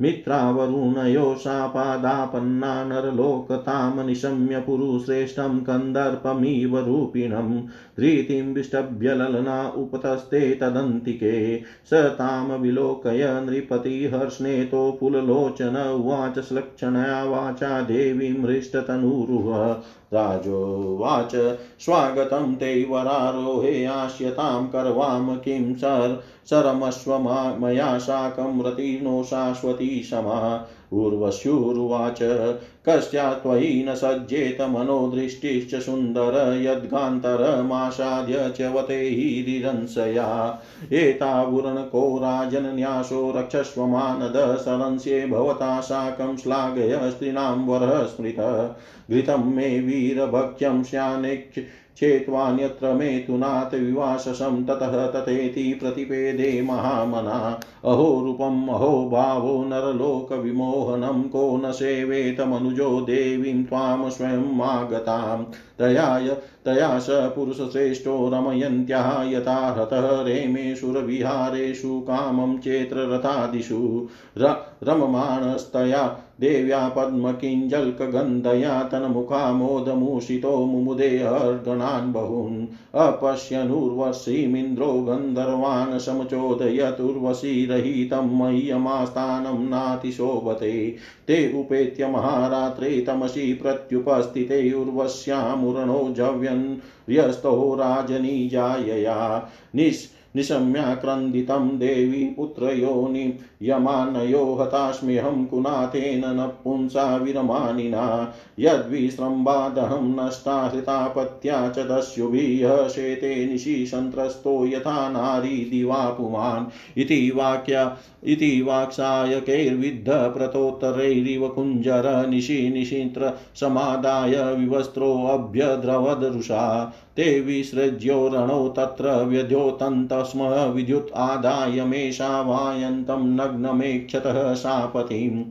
मित्रावरुणयो शापादापन्ना नरलोकतां निशम्य पुरुश्रेष्ठं कन्दर्पमिव रूपिणं धृतिं विष्टभ्यललना उपतस्ते तदन्तिके स तां विलोकय नृपतिहर्ष्णेतो पुललोचन उवाच श्लक्षणया वाचा देवीं हृष्टतनुरुह राजोवाच स्वागतं ते वरारोहे आस्यतां करवाम किं सर? सरमस्व मया साकं रतिर्नो शाश्वती समा उर्वश्युरुवाच कस्यात् त्वयि न सज्जेत मनोदृष्टिश्च सुन्दर यद्गान्तरमासाद्य च्यवते हिरिरंसया एतावुरणको राजन्न्यासो रक्षस्व मानद सरंस्ये भवता साकं श्लाघय स्त्रीणां वरः स्मृतः। घृतं मे वीरभक्ष्यं स्यानेक्ष चेत्वान्यत्र मे तु नाथ विवाससं ततः तथेति प्रतिपेदे महामना। अहो रूपम्, अहो भावो नरलोकविमोहनं, को न सेवेत मनुजो देवीं त्वां स्वयम् आगतां तया स पुरुषश्रेष्ठो रमयन्त्याः यथा हतः रेमेषुरविहारेषु कामं चेत्ररथादिषु। रममाणस्तया देव्या पद्मकिञ्जल्कगन्धया तन्मुखामोदमूषितो मुमुदे अर्गणान् बहून् अपश्यनुर्वशीमिन्द्रो गन्धर्वान् समचोदयतुर्वशीरहितं मह्यमास्थानं नातिशोभते। ते उपेत्य महारात्रे तमसि प्रत्युपस्थिते उर्वश्यामुरणो जव्यन् यस्तो राजनीजायया। निस् निशम्याक्रन्दितं देवी पुत्रयोनि यमानयो हतास्म्यहं कुनाथेन न पुंसा विरमानिना। यद्विस्रम्बादहं नष्टा हृतापत्या च दस्युभिः शेते निशि सन्त्रस्तो यथा नारी दिवा पुमान् इति वाक्या, इति वाक्सायकैर्विद्धप्रतोत्तरैरिव कुञ्जर निशि निशीत्र समादाय विवस्त्रोऽभ्यद्रवदरुषा ते विसृज्यो रणौ तत्र व्यद्योतन्त स्म विद्युत् आदाय मेषावायन्तं नग्नमेक्षतः सापतिम्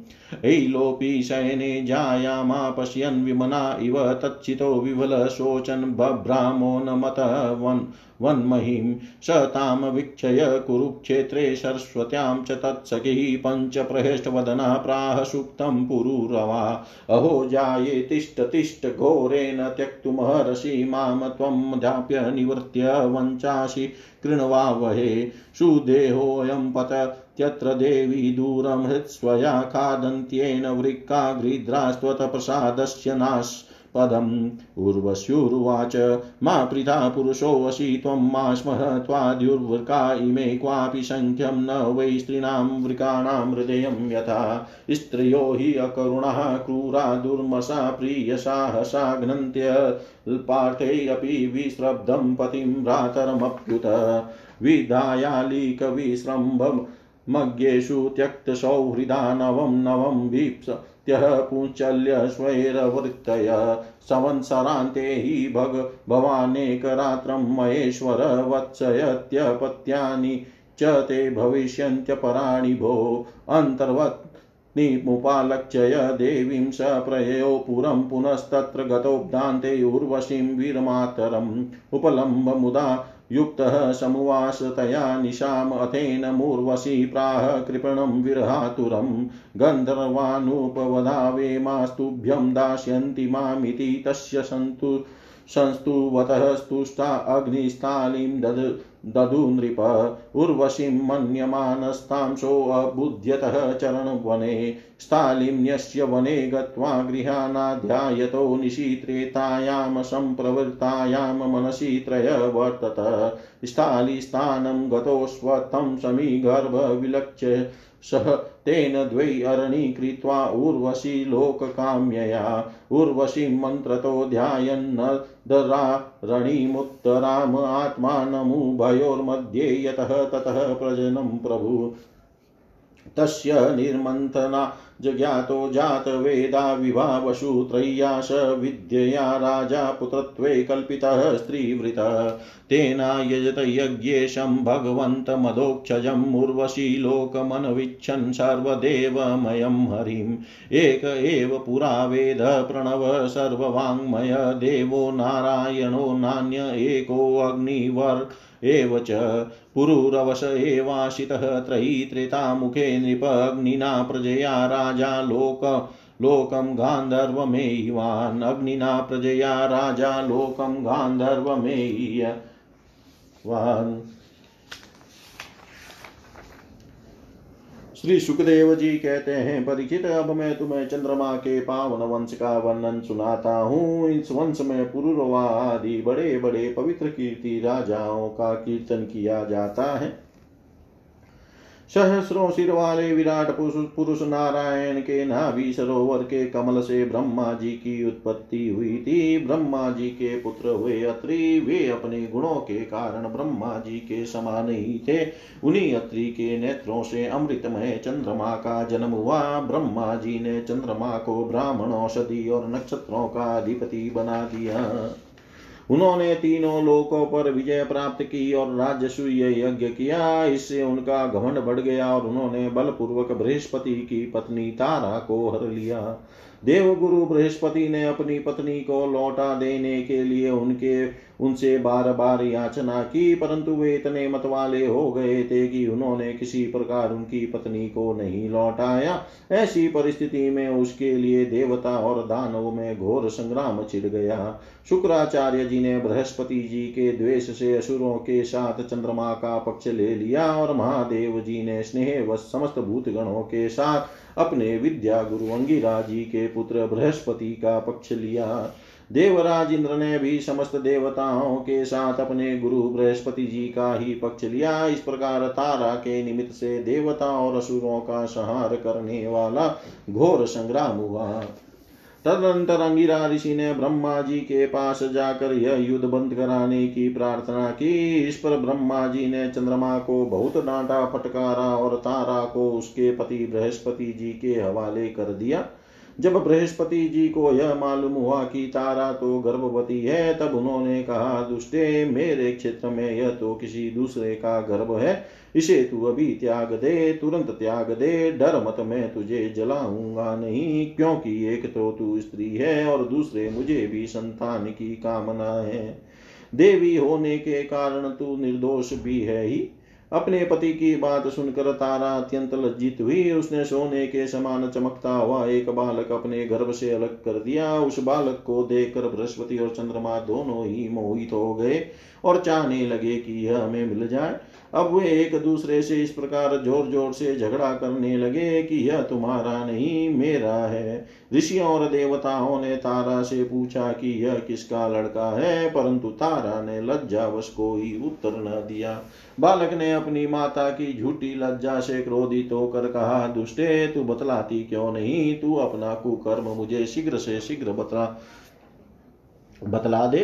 ऐलोपी शयने जायामा पश्यन् विमना इव तच्चितो विवलशोचन् बभ्रामो न मतः वन् वन्महीं स तां वीक्षय कुरुक्षेत्रे सरस्वत्यां च तत्सखिः पञ्चप्रहष्टवदना प्राह सुप्तं पुरुरवा। अहो जाये तिष्ठ तिष्ठ घोरेण त्यक्तुमहर्षि माँ त्वं ध्याप्य निवृत्य वञ्चासि कृण्वावहे। सुदेहोऽयं पतत्यत्र देवी दूरं हृत्स्वया खादन्त्येन वृक्का गृध्रास्त्वत्प्रसादस्य नाश पदम् उर्वश्युर्वाच मा पृथा पुरुषोऽसि त्वं मा स्मः त्वाद्युर्वृका इमे क्वापि सङ्ख्यं न वै स्त्रीणां वृकाणां हृदयं यथा। स्त्रियो हि अकरुणः, क्रूरा, दुर्मसा प्रियसाहसा घ्नन्त्यल्पार्थेऽपि विश्रब्धं पतिं भ्रातरमप्युत। विधायालिकविश्रम्भमज्ञेषु त्यक्तसौहृदा नवं नवं वीप्स त्यः पुञ्चल्यस्वैरवृत्तय संवत्सरान्ते हि भग भवानेकरात्रं महेश्वर वत्सयत्यपत्यानि च ते भविष्यन्त्यपराणि भो अन्तर्वत् निमुपालक्ष्य देवीं स प्रययो पुरं पुनस्तत्र गतोब्दान्ते उर्वशीं वीरमातरम्। उपलम्बमुदा युक्तः समुवासतया तया निशाम् अथेन मूर्वशी प्राह कृपणं विरहातुरं गन्धर्वानुपवधावेमास्तुभ्यं दास्यन्ति मामिति तस्य सन्तु संस्तुवतः स्तुष्टा अग्निस्थालीं दद ददु नृप उर्वशीं मन्यमानस्तां सोऽबुध्यतः चरणवने स्थालिन्यस्य वने गत्वा गृहानाध्यायतो निशीत्रेतायां सम्प्रवृत्तायां मनसि त्रय वर्तत। स्थालिस्थानं गतोऽस्वत्थं समीगर्भविलक्ष्य सह तेन द्वै अरणी कृत्वा उर्वशी लोककाम्यया। उर्वशी मन्त्रतो ध्यायन्नदरारणीमुत्तराम् आत्मानमुभयोर्मध्ये यतः ततः प्रजनं प्रभु। तस्य निर्मन्थना जज्ञातो जातवेदा विभावशु त्रय्याश विद्यया राजा पुत्रत्वे कल्पितः स्त्रीवृतः। तेनायजत यज्ञेशं भगवन्तमधोक्षजम् उर्वशी लोकमनविच्छन् सर्वदेवमयं हरिम्। एक एव पुरा वेद प्रणव सर्ववाङ्मय देवो नारायणो नान्य एकोऽग्निवर् एव च पुरुरवश एवाशितः त्रयी त्रेतामुखे नृपग्निना प्रजया राजा लोक, लोकं गान्धर्वमेयिवान्। अग्निना प्रजया राजा लोकं गान्धर्वमेयवान्। श्री सुखदेव जी कहते हैं, परिचित, अब मैं तुम्हें चंद्रमा के पावन वंश का वर्णन सुनाता हूँ। इस वंश में पुरुरवा आदि बड़े बड़े पवित्र कीर्ति राजाओं का कीर्तन किया जाता है। सहस्रों सिर वाले विराट पुरुष नारायण के नाभि सरोवर के कमल से ब्रह्मा जी की उत्पत्ति हुई थी। ब्रह्मा जी के पुत्र हुए अत्रि, वे अपने गुणों के कारण ब्रह्मा जी के समान ही थे। उन्हीं अत्रि के नेत्रों से अमृतमय चंद्रमा का जन्म हुआ। ब्रह्मा जी ने चंद्रमा को ब्राह्मण औषधि और नक्षत्रों का अधिपति बना दिया। उन्होंने तीनों लोकों पर विजय प्राप्त की और राजस्व यज्ञ किया। इससे उनका घमंड बढ़ गया और उन्होंने बलपूर्वक बृहस्पति की पत्नी तारा को हर लिया। देवगुरु बृहस्पति ने अपनी पत्नी को लौटा देने के लिए उनके, उनसे बार बार याचना की, परंतु वे इतने मत वाले हो गए थे कि उन्होंने किसी प्रकार उनकी पत्नी को नहीं लौटाया। ऐसी परिस्थिति में उसके लिए देवता और दानव में घोर संग्राम छिड़ गया। शुक्राचार्य जी ने बृहस्पति जी के द्वेष से असुरों के साथ चंद्रमा का पक्ष ले लिया और महादेव जी ने स्नेह व समस्त भूतगणों के साथ अपने विद्या गुरु अंगिरा जी के पुत्र बृहस्पति का पक्ष लिया। देवराज इंद्र ने भी समस्त देवताओं के साथ अपने गुरु बृहस्पति जी का ही पक्ष लिया। इस प्रकार तारा के निमित्त से देवताओं और असुरों का संहार करने वाला घोर संग्राम हुआ। तदनंतर अंगिरा ऋषि ने ब्रह्मा जी के पास जाकर यह युद्ध बंद कराने की प्रार्थना की। इस पर ब्रह्मा जी ने चंद्रमा को बहुत डांटा, फटकारा और तारा को उसके पति बृहस्पति जी के हवाले कर दिया। जब बृहस्पति जी को यह मालूम हुआ कि तारा तो गर्भवती है, तब उन्होंने कहा, दुष्टे, मेरे क्षेत्र में यह तो किसी दूसरे का गर्भ है। इसे तू अभी त्याग दे, तुरंत त्याग दे, डर मत, मैं तुझे जलाऊँगा नहीं, क्योंकि एक तो तू स्त्री है और दूसरे मुझे भी संतान की कामना है। देवी होने के कारण तू निर्दोष भी है ही। अपने पति की बात सुनकर तारा अत्यंत लज्जित हुई। उसने सोने के समान चमकता हुआ एक बालक अपने गर्भ से अलग कर दिया। उस बालक को देखकर बृहस्पति और चंद्रमा दोनों ही मोहित हो गए और चाहने लगे कि यह हमें मिल जाए। अब वे एक दूसरे से इस प्रकार ज़ोर ज़ोर से झगड़ा करने लगे कि यह तुम्हारा नहीं, मेरा है। ऋषियों और देवताओं ने तारा से पूछा कि यह किसका लड़का है, परंतु तारा ने लज्जावश कोई उत्तर न दिया। बालक ने अपनी माता की झूठी लज्जा से क्रोधित होकर कहा, दुष्टे, तू बतलाती क्यों नहीं? तू अपना कुकर्म मुझे शीघ्र से शीघ्र बतला बतला दे।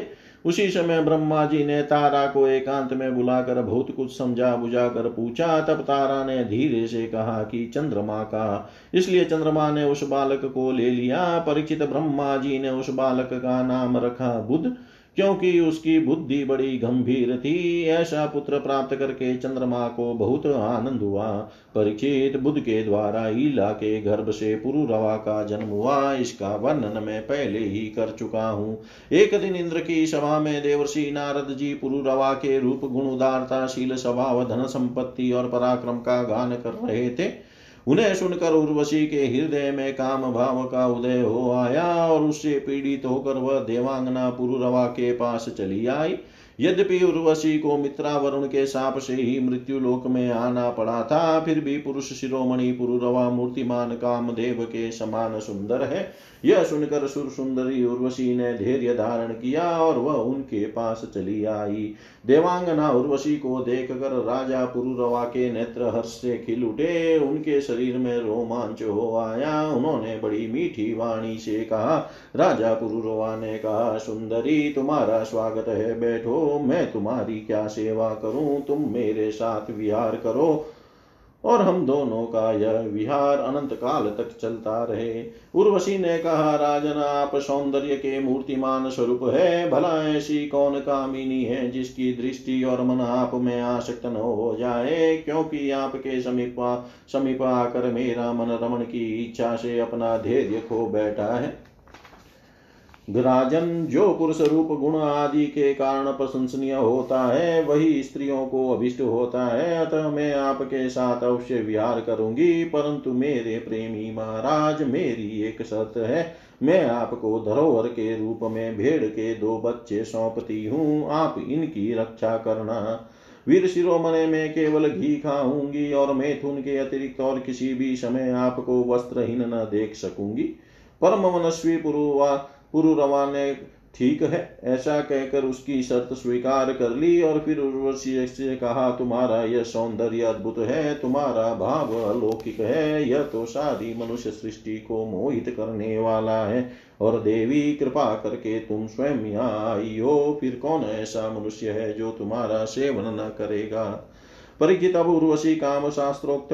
उसी समय ब्रह्मा जी ने तारा को एकांत में बुलाकर बहुत कुछ समझा बुझा कर पूछा। तब तारा ने धीरे से कहा कि चंद्रमा का। इसलिए चंद्रमा ने उस बालक को ले लिया। परिचित ब्रह्मा जी ने उस बालक का नाम रखा बुद्ध क्योंकि उसकी बुद्धि बड़ी गंभीर थी। ऐसा पुत्र प्राप्त करके चंद्रमा को बहुत आनंद हुआ। परीक्षित बुद्ध के द्वारा ईला के गर्भ से पुरुरवा का जन्म हुआ। इसका वर्णन मैं पहले ही कर चुका हूँ। एक दिन इंद्र की सभा में देवर्षि नारद जी पुरुरवा के रूप गुण उदारता शील स्वभाव, धन संपत्ति और पराक्रम का गान कर रहे थे। उन्हें सुनकर उर्वशी के हृदय में काम भाव का उदय हो आया और उससे पीड़ित होकर वह देवांगना पुरुरवा के पास चली आई। यद्यपि उर्वशी को मित्रा वरुण के साप से ही मृत्यु लोक में आना पड़ा था, फिर भी पुरुष शिरोमणि पुरुरवा मूर्तिमान कामदेव के समान सुंदर है। यह सुनकर सुर सुंदरी उर्वशी ने धैर्य धारण किया और वह उनके पास चली आई। देवांगना उर्वशी को देख कर राजा पुरुरवा के नेत्र हर्ष से खिल उठे। उनके शरीर में रोमांच हो आया। उन्होंने बड़ी मीठी वाणी से कहा, राजा पुरुरवा ने कहा, सुंदरी, तुम्हारा स्वागत है। बैठो मैं तुम्हारी क्या सेवा करूँ? तुम मेरे साथ विहार करो। और हम दोनों का यह विहार अनंत काल तक चलता रहे। उर्वशी ने कहा, राजन, आप सौंदर्य के मूर्तिमान स्वरूप है। भला ऐसी कौन कामिनी है जिसकी दृष्टि और मन आप में आसक्त न हो जाए? क्योंकि आपके समीप समीप आकर मेरा मन रमन की इच्छा से अपना धैर्य खो बैठा है। राजन जो पुरुष रूप गुण आदि के कारण प्रशंसनीय होता है, वही स्त्रियों को अभिष्ट होता है। अतः मैं आपके साथ अवश्य विहार करूँगी, परंतु मेरे प्रेमी महाराज, मेरी एक शर्त है। मैं आपको धरोहर के रूप में भेड़ के दो बच्चे सौंपती हूँ। आप इनकी रक्षा करना। वीर शिरोमणे में केवल घी खाऊँगी और मैथुन के अतिरिक्त और किसी भी समय आपको वस्त्रहीन न देख सकूँगी। परम मनस्वी पुरुवा पुरुरवा ने ठीक है, ऐसा कहकर उसकी शर्त स्वीकार कर ली और फिर उर्वशी से कहा, तुम्हारा यह सौंदर्य अद्भुत है, तुम्हारा भाव अलौकिक है, यह तो सारी मनुष्य सृष्टि को मोहित करने वाला है और देवी, कृपा करके तुम स्वयं आई हो फिर कौन ऐसा मनुष्य है जो तुम्हारा सेवन न करेगा? परिचित अब उर्वशी काम शास्त्रोक्त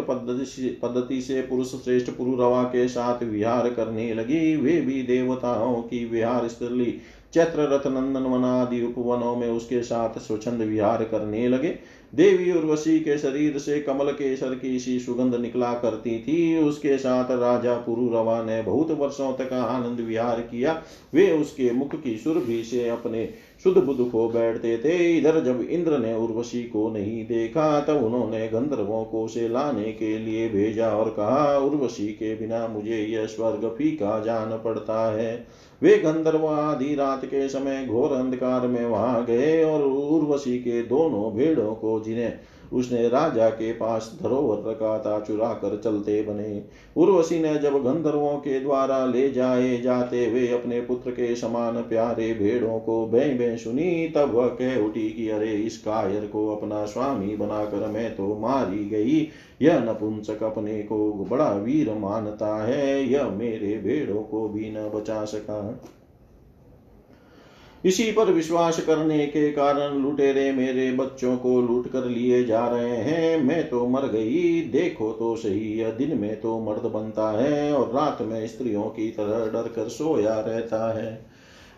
पद्धति से पुरुष श्रेष्ठ पुरुरवा के साथ विहार करने लगी वे भी देवताओं की विहार स्थली चैत्र रथ नंदन वनादि उपवनों में उसके साथ स्वच्छंद विहार करने लगे। देवी उर्वशी के शरीर से कमल केसर की सी सुगंध निकला करती थी। उसके साथ राजा पुरुरवा ने बहुत वर्षों तक आनंद विहार किया। वे उसके मुख की सुरभि से अपने शुद्ध बुद्ध को बैठते थे। इधर जब इंद्र ने उर्वशी को नहीं देखा, तब उन्होंने गंधर्वों को से लाने के लिए भेजा और कहा, उर्वशी के बिना मुझे यह स्वर्ग फीका जान पड़ता है। वे गंधर्व आधी रात के समय घोर अंधकार में वहाँ गए और उर्वशी के दोनों भेड़ों को जिन्हें उसने राजा के पास धरोहर रखा था चुरा कर चलते बने। उर्वशी ने जब गंधर्वों के द्वारा ले जाए जाते वे अपने पुत्र के समान प्यारे भेड़ों को बे बे सुनी, तब वह कह उठी कि, अरे, इस कायर को अपना स्वामी बनाकर मैं तो मारी गई। यह नपुंसक अपने को बड़ा वीर मानता है। यह मेरे भेड़ों को भी न बचा सका। इसी पर विश्वास करने के कारण लुटेरे मेरे बच्चों को लूट कर लिए जा रहे हैं। मैं तो मर गई, देखो तो सही, यह दिन में तो मर्द बनता है और रात में स्त्रियों की तरह डर कर सोया रहता है।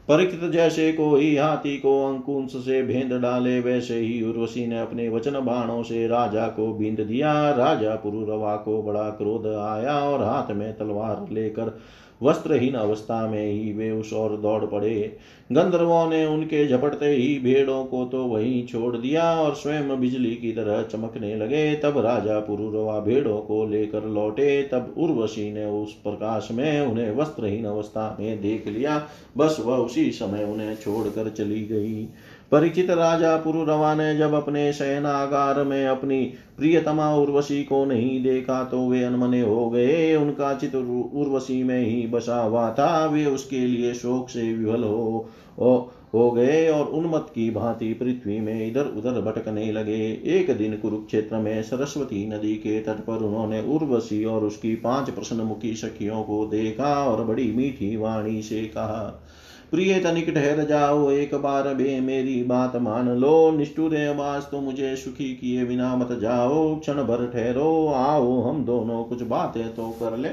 परिचित जैसे कोई हाथी को अंकुश से भेंद डाले, वैसे ही उर्वशी ने अपने वचन बाणों से राजा को बींद दिया। राजा पुरुरवा को बड़ा क्रोध आया और हाथ में तलवार लेकर वस्त्रहीन अवस्था में ही वे उस ओर दौड़ पड़े। गंधर्वों ने उनके झपटते ही भेड़ों को तो वहीं छोड़ दिया और स्वयं बिजली की तरह चमकने लगे। तब राजा पुरुरवा भेड़ों को लेकर लौटे। तब उर्वशी ने उस प्रकाश में उन्हें वस्त्रहीन अवस्था में देख लिया। बस वह उसी समय उन्हें छोड़कर चली गई। परिचित राजा पुरुरवा ने जब अपने शयनागार में अपनी प्रियतमा उर्वशी को नहीं देखा तो वे अनमने हो गए। उनका चित उर्वशी में ही बसा हुआ था। वे उसके लिए शोक से विवल हो, हो हो गए और उन्मत की भांति पृथ्वी में इधर उधर भटकने लगे। एक दिन कुरुक्षेत्र में सरस्वती नदी के तट पर उन्होंने उर्वशी और उसकी पाँच प्रश्नमुखी सखियों को देखा और बड़ी मीठी वाणी से कहा प्रिय तनिक ठहर जाओ, एक बार बे मेरी बात मान लो। निष्ठुर वास तो मुझे सुखी किए बिना मत जाओ। क्षण भर ठहरो, आओ हम दोनों कुछ बातें तो कर ले।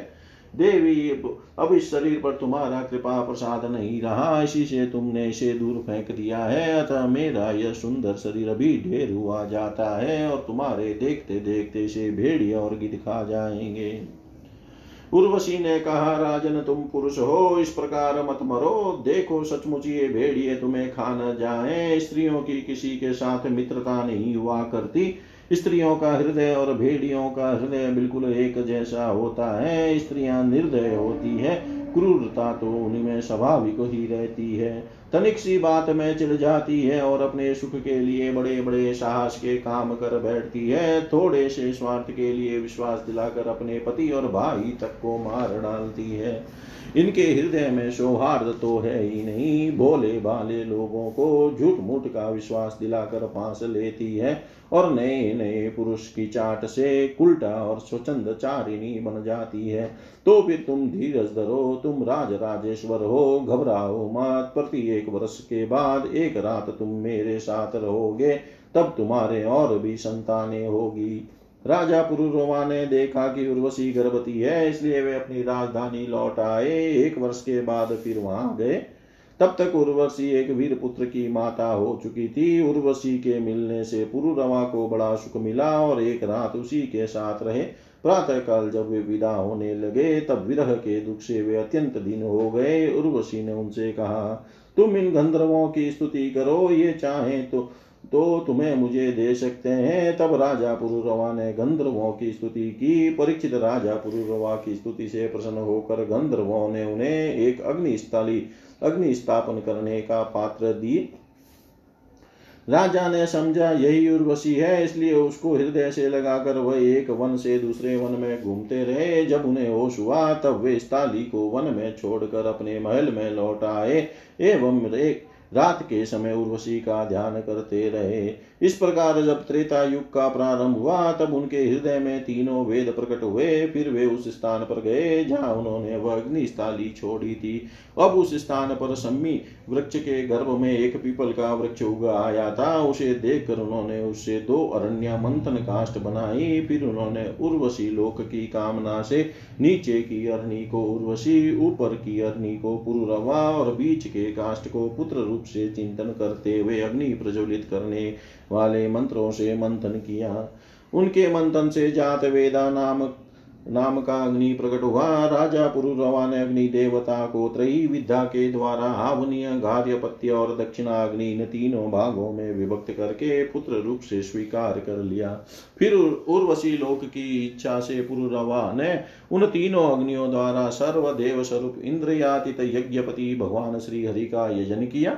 देवी, अब इस शरीर पर तुम्हारा कृपा प्रसाद नहीं रहा। इसी से तुमने इसे दूर फेंक दिया है। अतः मेरा यह सुंदर शरीर अभी ढेर हुआ जाता है और तुम्हारे देखते देखते से भेड़िया और गिद खा जाएँगे। उर्वशी ने कहा, राजन, तुम पुरुष हो, इस प्रकार मत मरो। देखो, सचमुच ये भेड़िए तुम्हें खा न जाए। स्त्रियों की किसी के साथ मित्रता नहीं हुआ करती। स्त्रियों का हृदय और भेड़ियों का हृदय बिल्कुल एक जैसा होता है। स्त्रियाँ निर्दय होती है, क्रूरता तो उनमें स्वाभाविक ही रहती है। तनिक सी बात में चिढ़ जाती है और अपने सुख के लिए बड़े बड़े साहस के काम कर बैठती है। थोड़े से स्वार्थ के लिए विश्वास दिलाकर अपने पति और भाई तक को मार डालती है। इनके हृदय में सौहार्द तो है ही नहीं। भोले भाले लोगों को झूठ मूठ का विश्वास दिलाकर फांस लेती है। और नए नए पुरुष की चाट से कुल्टा और स्वचंद चारिणी बन जाती है। तो फिर तुम धीरज धरो, तुम राज राजेश्वर हो, घबराओ मत। प्रति एक वर्ष के बाद एक रात तुम मेरे साथ रहोगे, तब तुम्हारे और भी संतानें होगी। राजा पुरुरोमा ने देखा कि उर्वशी गर्भवती है, इसलिए वे अपनी राजधानी लौट आए। एक वर्ष के बाद फिर वहाँ गए। तब तक उर्वशी एक वीर पुत्र की माता हो चुकी थी। उर्वशी के मिलने से पुरुरवा को बड़ा सुख मिला और एक रात उसी के साथ रहे। प्रातः काल जब वे विदा होने लगे, तब विरह के दुख से वे अत्यंत दिन हो गए। उर्वशी ने उनसे कहा, तुम इन गंधर्वों की स्तुति करो, ये चाहे तो तो तुम्हें मुझे दे सकते हैं। तब राजा पुरुरवा ने गंधर्वों की स्तुति की। परीक्षित राजा पुरुरवा की स्तुति से प्रसन्न होकर गंधर्वों ने उन्हें एक अग्निस्थली अग्नि स्थापन करने का पात्र दी राजा ने समझा, यही उर्वशी है, इसलिए उसको हृदय से लगाकर वह एक वन से दूसरे वन में घूमते रहे। जब उन्हें होश हुआ, तब वे स्थाली को वन में छोड़कर अपने महल में लौट आए एवं एक रात के समय उर्वशी का ध्यान करते रहे। इस प्रकार जब त्रेता युग का प्रारंभ हुआ, तब उनके हृदय में तीनों वेद प्रकट हुए। फिर वे उस स्थान पर गए, जहाँ उन्होंने वह अग्निस्थाली छोड़ी थी। अब उस स्थान पर सम्मी वृक्ष के गर्भ में एक पीपल का वृक्ष उगा आया था। उसे देखकर उन्होंने उससे दो अरण्य मंथन काष्ट बनाई। फिर उन्होंने उर्वशी लोक की कामना से नीचे की अरणी को उर्वशी, ऊपर की अरणी को पुरुरवा और बीच के काष्ट को पुत्र रूप से चिंतन करते हुए अग्नि प्रज्वलित करने वाले मंत्रों से मंथन किया। उनके मंथन से जात वेदा नाम नाम का अग्नि प्रकट हुआ। राजा पुरुरवा ने अग्नि देवता को त्रयी विद्या के द्वारा आवनीय गार्यपत्य और दक्षिणा अग्नि इन तीनों भागों में विभक्त करके पुत्र रूप से स्वीकार कर लिया। फिर उर्वशी लोक की इच्छा से पुरुरवा ने उन तीनों अग्नियों द्वारा सर्वदेव स्वरूप इंद्रयातित यज्ञपति भगवान श्री हरि का यजन किया।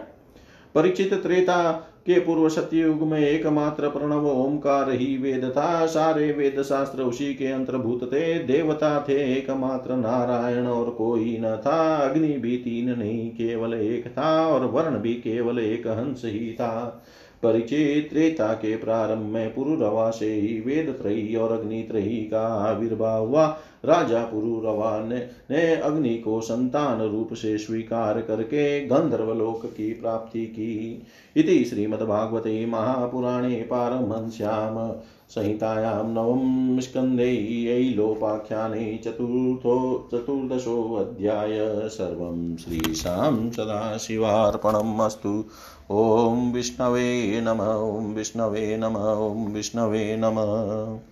परिचित त्रेता, के पूर्व सत्ययुग में एकमात्र प्रणव ओंकार ही वेद था। सारे वेद शास्त्र उसी के अंतर्भूत थे। देवता थे एकमात्र नारायण और कोई न था। अग्नि भी तीन नहीं, केवल एक था और वर्ण भी केवल एक हंस ही था। परिचय त्रेता के प्रारंभ में पुरुरवा से ही वेद त्रयी और अग्नि त्रयी का आविर्भाव हुआ। राजा पुरुरवा ने, ने अग्नि को संतान रूप से स्वीकार करके गंधर्वलोक की प्राप्ति की। इति श्रीमद्भागवते महापुराणे पारमहंस्याम संहितायां नवम स्कन्धे लोपाख्याने चतुर्थो चतुर्दशोऽध्याय। सर्वं श्रीशां सदाशिवार्पणम् अस्तु। ॐ विष्णवे नम ॐ विष्णवे नम ॐ विष्णवे नमः।